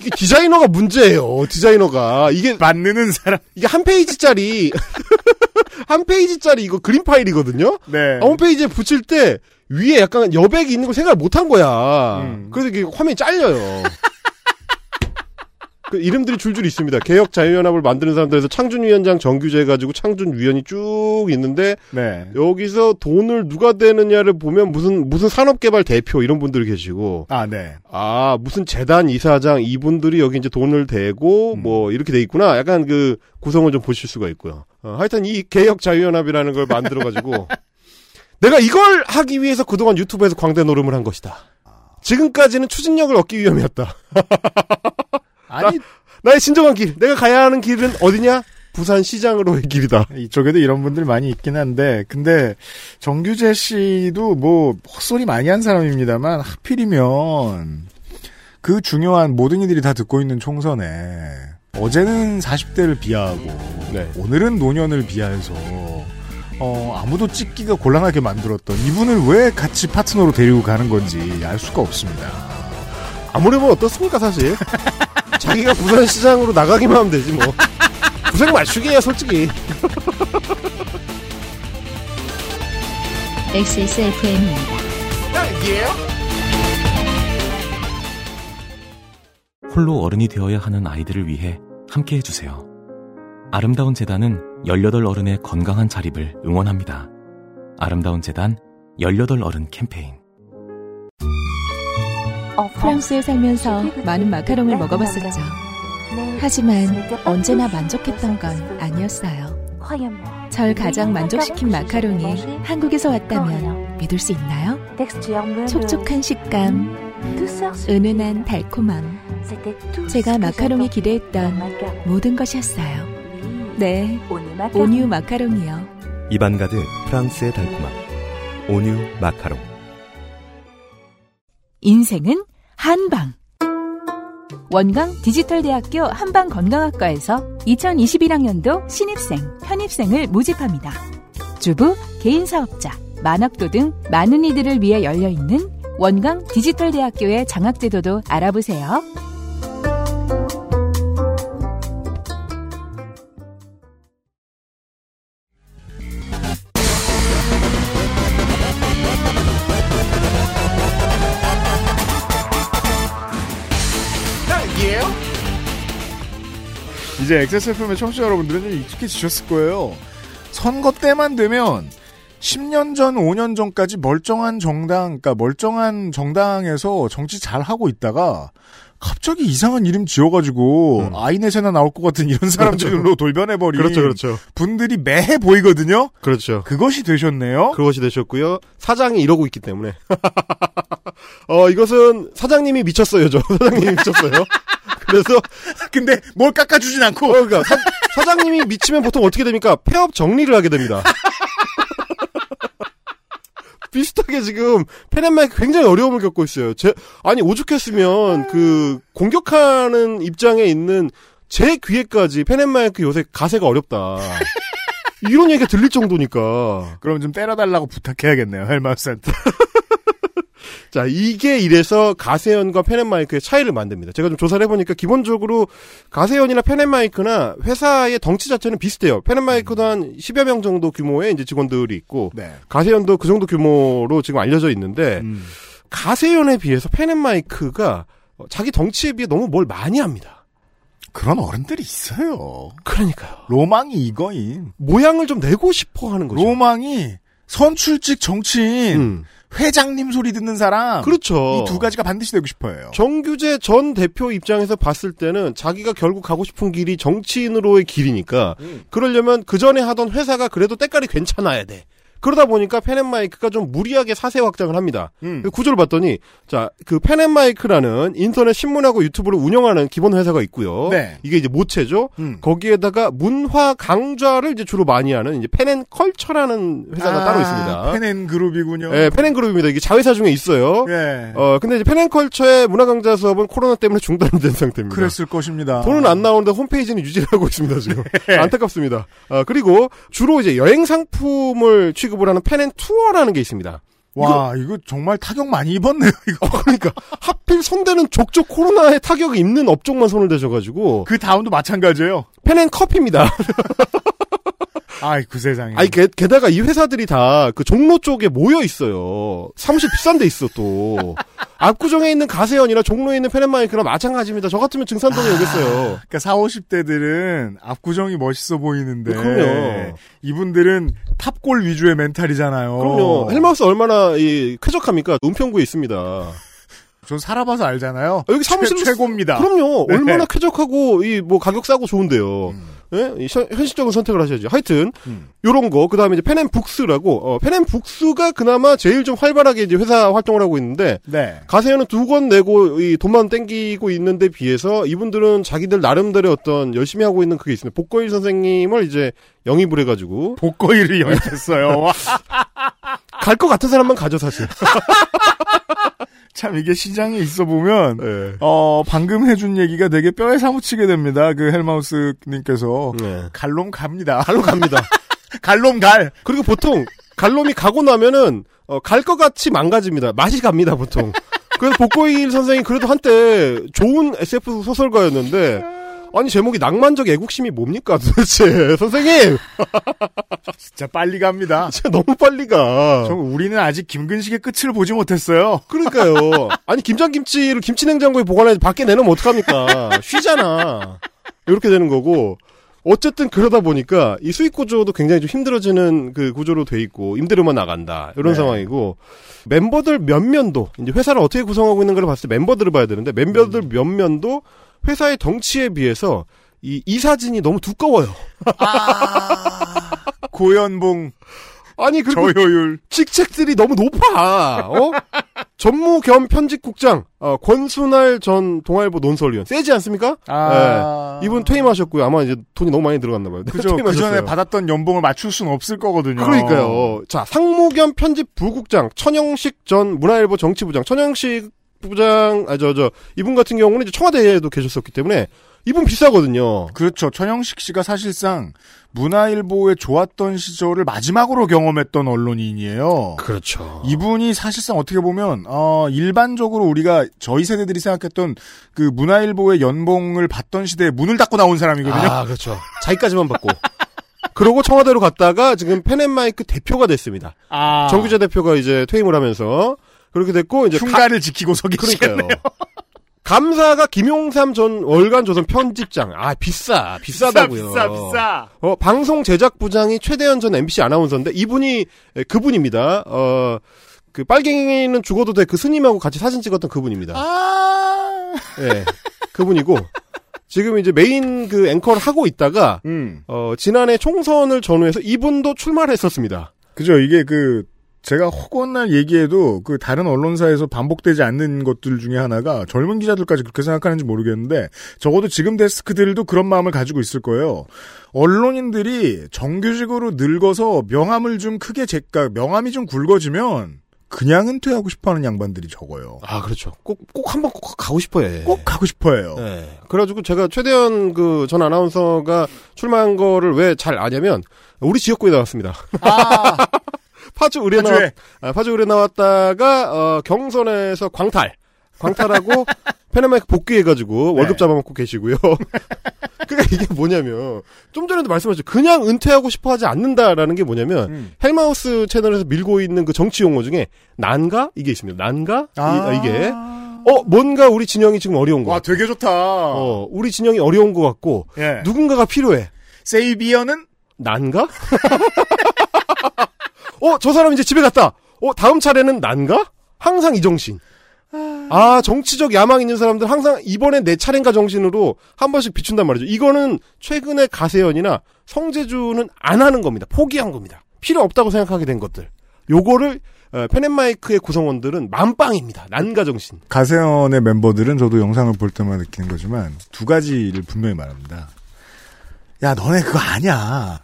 Speaker 9: 이게 디자이너가 문제예요. 디자이너가 이게
Speaker 2: 만드는 사람.
Speaker 9: 이게 한 페이지짜리 한 페이지짜리 이거 그림 파일이거든요.
Speaker 2: 네.
Speaker 9: 아, 홈페이지에 붙일 때 위에 약간 여백이 있는 걸 생각을 못 한 거야.
Speaker 2: 음.
Speaker 9: 그래서 이게 화면이 잘려요. 그 이름들이 줄줄 있습니다. 개혁 자유연합을 만드는 사람들에서 창준위원장 정규제 해가지고 창준위원이 쭉 있는데
Speaker 2: 네.
Speaker 9: 여기서 돈을 누가 대느냐를 보면 무슨 무슨 산업개발 대표 이런 분들이 계시고
Speaker 2: 아, 네.
Speaker 9: 아 무슨 재단 이사장 이분들이 여기 이제 돈을 대고
Speaker 2: 음.
Speaker 9: 뭐 이렇게 돼 있구나 약간 그 구성을 좀 보실 수가 있고요. 어, 하여튼 이 개혁 자유연합이라는 걸 만들어 가지고 내가 이걸 하기 위해서 그동안 유튜브에서 광대 노름을 한 것이다. 지금까지는 추진력을 얻기 위함이었다.
Speaker 2: 아니
Speaker 9: 나의 진정한 길, 내가 가야 하는 길은 어디냐? 부산 시장으로의 길이다.
Speaker 2: 이쪽에도 이런 분들 많이 있긴 한데 근데 정규재 씨도 뭐 헛소리 많이 한 사람입니다만 하필이면 그 중요한 모든 이들이 다 듣고 있는 총선에 어제는 40대를 비하하고
Speaker 9: 네.
Speaker 2: 오늘은 노년을 비하해서 어, 아무도 찍기가 곤란하게 만들었던 이분을 왜 같이 파트너로 데리고 가는 건지 알 수가 없습니다.
Speaker 9: 아무래도 어떻습니까, 사실? 자기가 부산 시장으로 나가기만 하면 되지, 뭐. 구색 맞추기야, 솔직히.
Speaker 1: XSFM입니다.
Speaker 11: 홀로 어른이 되어야 하는 아이들을 위해 함께 해주세요. 아름다운 재단은 18 어른의 건강한 자립을 응원합니다. 아름다운 재단 18 어른 캠페인.
Speaker 4: 프랑스에 살면서 많은 마카롱을 먹어봤었죠. 하지만 언제나 만족했던 건 아니었어요. 절 가장 만족시킨 마카롱이 한국에서 왔다면 믿을 수 있나요? 촉촉한 식감, 은은한 달콤함. 제가 마카롱이 기대했던 모든 것이었어요. 네, 온유 마카롱이요.
Speaker 7: 입안 가득 프랑스의 달콤함. 온유 마카롱.
Speaker 4: 인생은 한방. 원광 디지털대학교 한방건강학과에서 2021학년도 신입생, 편입생을 모집합니다. 주부, 개인사업자, 만학도 등 많은 이들을 위해 열려있는 원광 디지털대학교의 장학제도도 알아보세요.
Speaker 2: 이제 XSFM의 청취자 여러분들은 좀 익숙해지셨을 거예요. 선거 때만 되면 10년 전, 5년 전까지 멀쩡한 정당, 그러니까 멀쩡한 정당에서 정치 잘 하고 있다가 갑자기 이상한 이름 지어가지고 아이넷에나 나올 것 같은 이런 사람들로 돌변해버린
Speaker 9: 그렇죠, 그렇죠.
Speaker 2: 분들이 매해 보이거든요.
Speaker 9: 그렇죠.
Speaker 2: 그것이 되셨네요.
Speaker 9: 그것이 되셨고요. 사장이 이러고 있기 때문에. 어, 이것은 사장님이 미쳤어요, 저. 사장님이 미쳤어요. 그래서.
Speaker 2: 근데 뭘 깎아주진 않고.
Speaker 9: 어, 그러니까 사, 사장님이 미치면 보통 어떻게 됩니까? 폐업 정리를 하게 됩니다. 비슷하게 지금 펜앤마이크 굉장히 어려움을 겪고 있어요. 제, 아니 오죽했으면 그 공격하는 입장에 있는 제 귀에까지 펜앤마이크 요새 가세가 어렵다. 이런 얘기가 들릴 정도니까.
Speaker 2: 그럼 좀 때려달라고 부탁해야겠네요, 헬마우스한테.
Speaker 9: 자, 이게 이래서 가세연과 펜앤마이크의 차이를 만듭니다. 제가 좀 조사를 해보니까 기본적으로 가세연이나 펜앤마이크나 회사의 덩치 자체는 비슷해요. 펜앤마이크도 한 10여 명 정도 규모의 이제 직원들이 있고,
Speaker 2: 네.
Speaker 9: 가세연도 그 정도 규모로 지금 알려져 있는데,
Speaker 2: 음.
Speaker 9: 가세연에 비해서 펜앤마이크가 어, 자기 덩치에 비해 너무 뭘 많이 합니다.
Speaker 2: 그런 어른들이 있어요.
Speaker 9: 그러니까요.
Speaker 2: 로망이 이거인.
Speaker 9: 모양을 좀 내고 싶어 하는 거죠.
Speaker 2: 로망이 선출직 정치인,
Speaker 9: 음.
Speaker 2: 회장님 소리 듣는 사람.
Speaker 9: 그렇죠.
Speaker 2: 이 두 가지가 반드시 되고 싶어요.
Speaker 9: 정규재 전 대표 입장에서 봤을 때는 자기가 결국 가고 싶은 길이 정치인으로의 길이니까 그러려면 그 전에 하던 회사가 그래도 때깔이 괜찮아야 돼. 그러다 보니까 펜앤마이크가 좀 무리하게 사세 확장을 합니다.
Speaker 2: 음.
Speaker 9: 그 구조를 봤더니 자 그 펜앤마이크라는 인터넷 신문하고 유튜브를 운영하는 기본 회사가 있고요.
Speaker 2: 네.
Speaker 9: 이게 이제 모체죠.
Speaker 2: 음.
Speaker 9: 거기에다가 문화 강좌를 이제 주로 많이 하는 이제 펜앤컬처라는 회사가
Speaker 2: 아,
Speaker 9: 따로 있습니다.
Speaker 2: 펜앤그룹이군요.
Speaker 9: 예, 펜앤그룹입니다. 이게 자회사 중에 있어요.
Speaker 2: 예.
Speaker 9: 어, 근데 이제 펜앤컬처의 문화 강좌 수업은 코로나 때문에 중단된 상태입니다.
Speaker 2: 그랬을 것입니다.
Speaker 9: 돈은 안 나오는데 홈페이지는 유지를 하고 있습니다, 지금.
Speaker 2: 네.
Speaker 9: 안타깝습니다. 어, 그리고 주로 이제 여행 상품을 취급을 하는 펜앤 투어라는 게 있습니다.
Speaker 2: 와, 이거, 정말 타격 많이 입었네요, 이거.
Speaker 9: 어, 그러니까 하필 손대는 족족 코로나에 타격이 입는 업종만 손을 대셔가지고
Speaker 2: 그 다음도 마찬가지예요.
Speaker 9: 펜앤 커피입니다.
Speaker 2: 아이, 그 세상에.
Speaker 9: 아니 게, 게다가 이 회사들이 다 그 종로 쪽에 모여 있어요. 사무실 비싼 데 있어 또. 압구정에 있는 가세연이나 종로에 있는 펜앤마이크랑 마찬가지입니다. 저 같으면 증산동에 오겠어요.
Speaker 2: 그러니까 4, 50대들은 압구정이 멋있어 보이는데.
Speaker 9: 그럼요.
Speaker 2: 이분들은 탑골 위주의 멘탈이잖아요.
Speaker 9: 그럼요. 헬마우스 얼마나 이 쾌적합니까? 은평구에 있습니다.
Speaker 2: 전 살아봐서 알잖아요.
Speaker 9: 여기 사무실
Speaker 2: 최, 최고입니다.
Speaker 9: 그럼요.
Speaker 2: 네.
Speaker 9: 얼마나 쾌적하고 이 뭐 가격 싸고 좋은데요.
Speaker 2: 음.
Speaker 9: 예? 현- 현실적인 선택을 하셔야죠. 하여튼 요런 거 그다음에 이제 펜앤북스라고 어, 펜앤북스가 그나마 제일 좀 활발하게 이제 회사 활동을 하고 있는데
Speaker 2: 네.
Speaker 9: 가세연은 두 권 내고 이 돈만 땡기고 있는데 비해서 이분들은 자기들 나름대로 어떤 열심히 하고 있는 그게 있습니다. 복거일 선생님을 이제 영입을 해가지고
Speaker 2: 복거일을 영입했어요.
Speaker 9: 갈 것 같은 사람만 가죠 사실.
Speaker 2: 참 이게 시장에 있어 보면
Speaker 9: 네.
Speaker 2: 어 방금 해준 얘기가 되게 뼈에 사무치게 됩니다. 그 헬마우스 님께서
Speaker 9: 네.
Speaker 2: 갈롬 갑니다.
Speaker 9: 갈로 갑니다.
Speaker 2: 갈롬 갈.
Speaker 9: 그리고 보통 갈놈이 가고 나면은 어, 갈 것 같이 망가집니다. 맛이 갑니다 보통. 그래서 복고일 선생이 그래도 한때 좋은 SF 소설가였는데 아니 제목이 낭만적 애국심이 뭡니까 도대체 선생님
Speaker 2: 진짜 빨리 갑니다.
Speaker 9: 진짜 너무 빨리 가.
Speaker 2: 저 우리는 아직 김근식의 끝을 보지 못했어요.
Speaker 9: 그러니까요. 아니 김장김치를 김치냉장고에 보관해 밖에 내놓으면 어떡합니까? 쉬잖아. 이렇게 되는 거고. 어쨌든 그러다 보니까 이 수익 구조도 굉장히 좀 힘들어지는 그 구조로 돼 있고 임대료만 나간다 이런
Speaker 2: 네.
Speaker 9: 상황이고 멤버들 몇 면도 이제 회사를 어떻게 구성하고 있는 걸 봤을 때 멤버들을 봐야 되는데 멤버들 몇면도 회사의 덩치에 비해서 이 이 사진이 너무 두꺼워요.
Speaker 2: 고연봉
Speaker 9: 아니 그리고
Speaker 2: 저효율
Speaker 9: 직책들이 너무 높아. 어? 전무 겸 편집국장 어, 권순할 전 동아일보 논설위원 세지 않습니까?
Speaker 2: 아.
Speaker 9: 네. 이분 퇴임하셨고요. 아마 이제 돈이 너무 많이 들어갔나 봐요.
Speaker 2: 그죠. 그. 전에 받았던 연봉을 맞출 수는 없을 거거든요.
Speaker 9: 그러니까요. 자 상무 겸 편집 부국장 천영식 전 문화일보 정치부장 천영식 부장 아 저 저 이분 같은 경우는 이제 청와대에도 계셨었기 때문에 이분 비싸거든요.
Speaker 2: 그렇죠. 천영식 씨가 사실상 문화일보에 좋았던 시절을 마지막으로 경험했던 언론인이에요.
Speaker 9: 그렇죠.
Speaker 2: 이분이 사실상 어떻게 보면 어 일반적으로 우리가 저희 세대들이 생각했던 그 문화일보의 연봉을 받던 시대에 문을 닫고 나온 사람이거든요.
Speaker 9: 아 그렇죠. 자기까지만 받고. 그러고 청와대로 갔다가 지금 펜앤마이크 대표가 됐습니다.
Speaker 2: 아.
Speaker 9: 정규재 대표가 이제 퇴임을 하면서 그렇게 됐고 이제
Speaker 2: 흉가를 지키고 서기
Speaker 9: 그러니까요. 감사가 김용삼 전 월간 조선 편집장. 아, 비싸. 비싸다고요.
Speaker 2: 비싸, 비싸.
Speaker 9: 어, 방송 제작 부장이 최대현 전 MBC 아나운서인데 이분이 에, 그분입니다. 어, 그 빨갱이는 죽어도 돼 그 스님하고 같이 사진 찍었던 그분입니다.
Speaker 2: 아.
Speaker 9: 예. 그분이고 지금 이제 메인 그 앵커를 하고 있다가
Speaker 2: 음.
Speaker 9: 어, 지난해 총선을 전후해서 이분도 출마를 했었습니다.
Speaker 2: 그죠. 이게 그 제가 허구한 얘기해도 그 다른 언론사에서 반복되지 않는 것들 중에 하나가 젊은 기자들까지 그렇게 생각하는지 모르겠는데 적어도 지금 데스크들도 그런 마음을 가지고 있을 거예요. 언론인들이 정규직으로 늙어서 명함을 좀 크게 제까 명함이 좀 굵어지면 그냥 은퇴하고 싶어하는 양반들이 적어요.
Speaker 9: 아 그렇죠. 꼭 꼭 한번 꼭 가고 싶어요.
Speaker 2: 꼭 가고 싶어해요.
Speaker 9: 네. 그래가지고 제가 최대현 그전 아나운서가 출마한 거를 왜 잘 아냐면 우리 지역구에 나왔습니다.
Speaker 2: 아.
Speaker 9: 파주 의뢰
Speaker 2: 파주에.
Speaker 9: 나왔 아, 파주 의뢰 나왔다가 어, 경선에서 광탈 광탈하고 페네마이크 복귀해가지고
Speaker 2: 네.
Speaker 9: 월급 잡아먹고 계시고요. 그러니까 이게 뭐냐면 좀 전에도 말씀하셨죠. 그냥 은퇴하고 싶어하지 않는다라는 게 뭐냐면
Speaker 2: 음.
Speaker 9: 헬마우스 채널에서 밀고 있는 그 정치 용어 중에 난가 이게 있습니다. 난가
Speaker 2: 아.
Speaker 9: 이, 이게 어 뭔가 우리 진영이 지금 어려운 거.
Speaker 2: 와 되게 좋다.
Speaker 9: 어 우리 진영이 어려운 것 같고
Speaker 2: 예.
Speaker 9: 누군가가 필요해.
Speaker 2: 세이비어는
Speaker 9: 난가? 어, 저 사람 이제 집에 갔다. 어, 다음 차례는 난가? 항상 이 정신. 아, 정치적 야망 있는 사람들 항상 이번에 내 차례인가 정신으로 한 번씩 비춘단 말이죠. 이거는 최근에 가세연이나 성재주는 안 하는 겁니다. 포기한 겁니다. 필요 없다고 생각하게 된 것들. 요거를 어, 펜앤마이크의 구성원들은 만빵입니다. 난가 정신.
Speaker 2: 가세연의 멤버들은 저도 영상을 볼 때마다 느끼는 거지만 두 가지를 분명히 말합니다. 야, 너네 그거 아니야.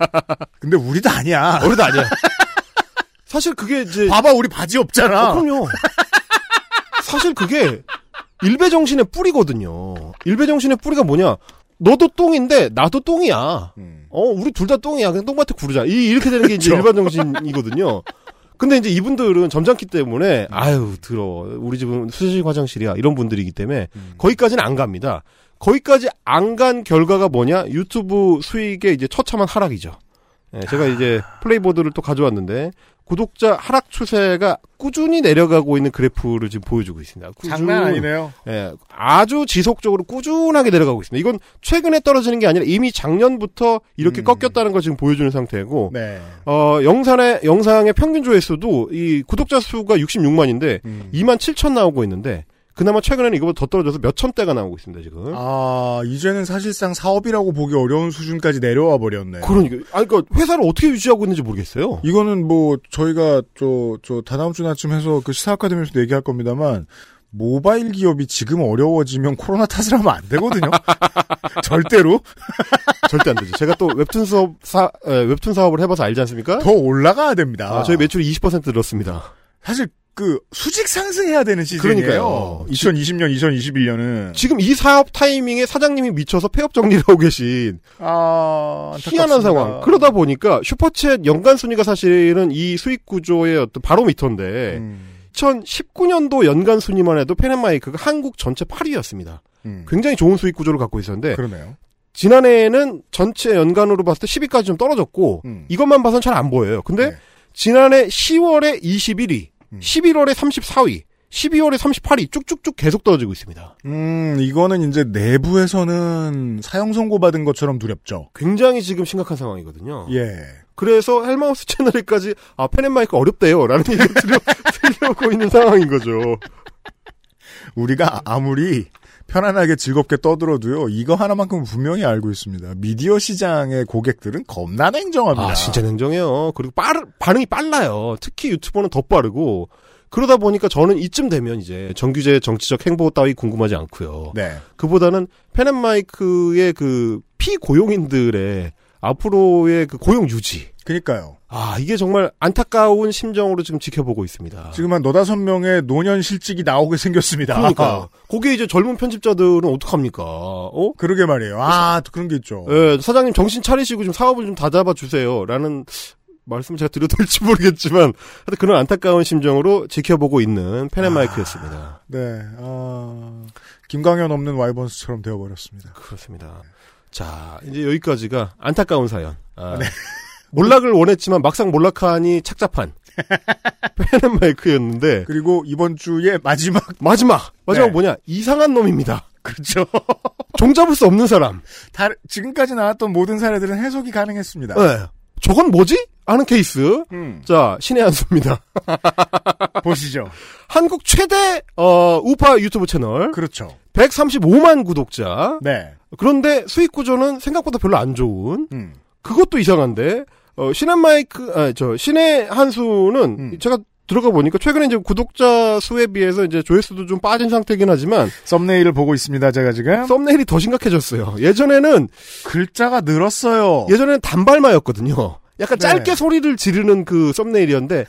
Speaker 2: 근데 우리도 아니야.
Speaker 9: 우리도 아니야. 사실 그게 이제
Speaker 2: 봐봐, 우리 바지 없잖아.
Speaker 9: 어, 그럼요. 사실 그게 일배 정신의 뿌리거든요. 일배 정신의 뿌리가 뭐냐? 너도 똥인데 나도 똥이야.
Speaker 2: 음.
Speaker 9: 어, 우리 둘 다 똥이야. 그냥 똥밭에 구르자. 이, 이렇게 되는 게 이제 일반 정신이거든요. 근데 이제 이분들은 점잖기 때문에 아유 들어 우리 집은 수세식 화장실이야 이런 분들이기 때문에 거기까지는 안 갑니다. 거기까지 안 간 결과가 뭐냐 유튜브 수익의 이제 처참한 하락이죠. 예, 제가 이제 플레이보드를 또 가져왔는데 구독자 하락 추세가 꾸준히 내려가고 있는 그래프를 지금 보여주고 있습니다. 꾸준-
Speaker 2: 장난 아니네요.
Speaker 9: 예, 아주 지속적으로 꾸준하게 내려가고 있습니다. 이건 최근에 떨어지는 게 아니라 이미 작년부터 이렇게 꺾였다는 걸 지금 보여주는 상태고,
Speaker 2: 네.
Speaker 9: 어, 영상의, 영상의 평균 조회수도 이 구독자 수가 66만인데,
Speaker 2: 음.
Speaker 9: 2만 7천 나오고 있는데, 그나마 최근에는 이거보다 더 떨어져서 몇 천 대가 나오고 있습니다, 지금.
Speaker 2: 아, 이제는 사실상 사업이라고 보기 어려운 수준까지 내려와 버렸네.
Speaker 9: 그러니까, 아니, 그러니까 회사를 어떻게 유지하고 있는지 모르겠어요.
Speaker 2: 이거는 뭐 저희가 저저 다다음 주나쯤 해서 그 시사 아카데미에서도 얘기할 겁니다만 모바일 기업이 지금 어려워지면 코로나 탓을 하면 안 되거든요. 절대로
Speaker 9: 절대 안 되죠. 제가 또 웹툰 수업, 사, 에, 웹툰 사업을 해봐서 알지 않습니까?
Speaker 2: 더 올라가야 됩니다.
Speaker 9: 아, 저희 매출이 20% 늘었습니다.
Speaker 2: 사실 그 수직 상승해야 되는 시즌이에요.
Speaker 9: 그러니까요.
Speaker 2: 2020년, 2021년은
Speaker 9: 지금 이 사업 타이밍에 사장님이 미쳐서 폐업 정리를 하고 계신
Speaker 2: 아,
Speaker 9: 희한한
Speaker 2: 안타깝습니다.
Speaker 9: 상황. 그러다 보니까 슈퍼챗 연간 순위가 사실은 이 수익 구조의 어떤 바로미터인데
Speaker 2: 음,
Speaker 9: 2019년도 연간 순위만 해도 펜앤마이크가 한국 전체 8위였습니다.
Speaker 2: 음.
Speaker 9: 굉장히 좋은 수익 구조를 갖고 있었는데
Speaker 2: 그러네요.
Speaker 9: 지난해에는 전체 연간으로 봤을 때 10위까지 좀 떨어졌고
Speaker 2: 음.
Speaker 9: 이것만 봐선 잘 안 보여요. 근데
Speaker 2: 네.
Speaker 9: 지난해 10월에 21위,
Speaker 2: 음.
Speaker 9: 11월에 34위, 12월에 38위 쭉쭉쭉 계속 떨어지고 있습니다.
Speaker 2: 음, 이거는 이제 내부에서는 사형 선고 받은 것처럼 두렵죠.
Speaker 9: 굉장히 지금 심각한 상황이거든요.
Speaker 2: 예.
Speaker 9: 그래서 헬마우스 채널에까지 아 펜앤마이크 어렵대요 라는 얘기가 들려, 들려오고 있는 상황인 거죠.
Speaker 2: 우리가 아무리 편안하게 즐겁게 떠들어도요, 이거 하나만큼은 분명히 알고 있습니다. 미디어 시장의 고객들은 겁나 냉정합니다.
Speaker 9: 아 진짜 냉정해요. 그리고 빠르, 반응이 빨라요. 특히 유튜버는 더 빠르고 그러다 보니까 저는 이쯤 되면 이제 정규제 정치적 행보 따위 궁금하지 않고요.
Speaker 2: 네.
Speaker 9: 그보다는 펜앤마이크의 그 피고용인들의 앞으로의 그 고용 유지.
Speaker 2: 그니까요.
Speaker 9: 아 이게 정말 안타까운 심정으로 지금 지켜보고 있습니다.
Speaker 2: 지금 한 너다섯 명의 노년 실직이 나오게 생겼습니다.
Speaker 9: 그러니까 거기에 이제 젊은 편집자들은 어떡합니까? 어?
Speaker 2: 그러게 말이에요. 아, 또 그런 게 있죠.
Speaker 9: 예, 사장님 정신 차리시고 좀 사업을 좀 다잡아 주세요 라는 말씀을 제가 드려도 될지 모르겠지만 하여튼 그런 안타까운 심정으로 지켜보고 있는 펜앤마이크였습니다.
Speaker 2: 네, 아, 김광현 없는 와이번스처럼 되어버렸습니다.
Speaker 9: 그렇습니다. 자, 이제 여기까지가 안타까운 사연. 아, 몰락을 원했지만 막상 몰락하니 착잡한 펜앤마이크였는데
Speaker 2: 그리고 이번 주에 마지막
Speaker 9: 마지막 마지막
Speaker 2: 네.
Speaker 9: 뭐냐 이상한 놈입니다.
Speaker 2: 그렇죠.
Speaker 9: 종잡을 수 없는 사람.
Speaker 2: 다, 지금까지 나왔던 모든 사례들은 해석이 가능했습니다.
Speaker 9: 네. 저건 뭐지? 하는 케이스.
Speaker 2: 음.
Speaker 9: 자, 신의 한 수입니다.
Speaker 2: 보시죠.
Speaker 9: 한국 최대 어, 우파 유튜브 채널.
Speaker 2: 그렇죠.
Speaker 9: 135만 구독자.
Speaker 2: 네.
Speaker 9: 그런데 수익 구조는 생각보다 별로 안 좋은.
Speaker 2: 음.
Speaker 9: 그것도 이상한데 어, 신한 마이크, 아, 저 신의 한수는
Speaker 2: 음.
Speaker 9: 제가 들어가 보니까 최근에 이제 구독자 수에 비해서 이제 조회수도 좀 빠진 상태긴 하지만
Speaker 2: 썸네일을 보고 있습니다. 제가 지금
Speaker 9: 썸네일이 더 심각해졌어요. 예전에는
Speaker 2: 글자가 늘었어요.
Speaker 9: 예전에는 단발마였거든요. 약간
Speaker 2: 네.
Speaker 9: 짧게 소리를 지르는 그 썸네일이었는데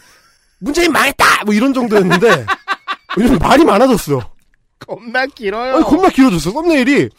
Speaker 9: 문재인 망했다 뭐 이런 정도였는데 요즘 말이 많아졌어.
Speaker 2: 겁나 길어요.
Speaker 9: 아니 겁나 길어졌어. 썸네일이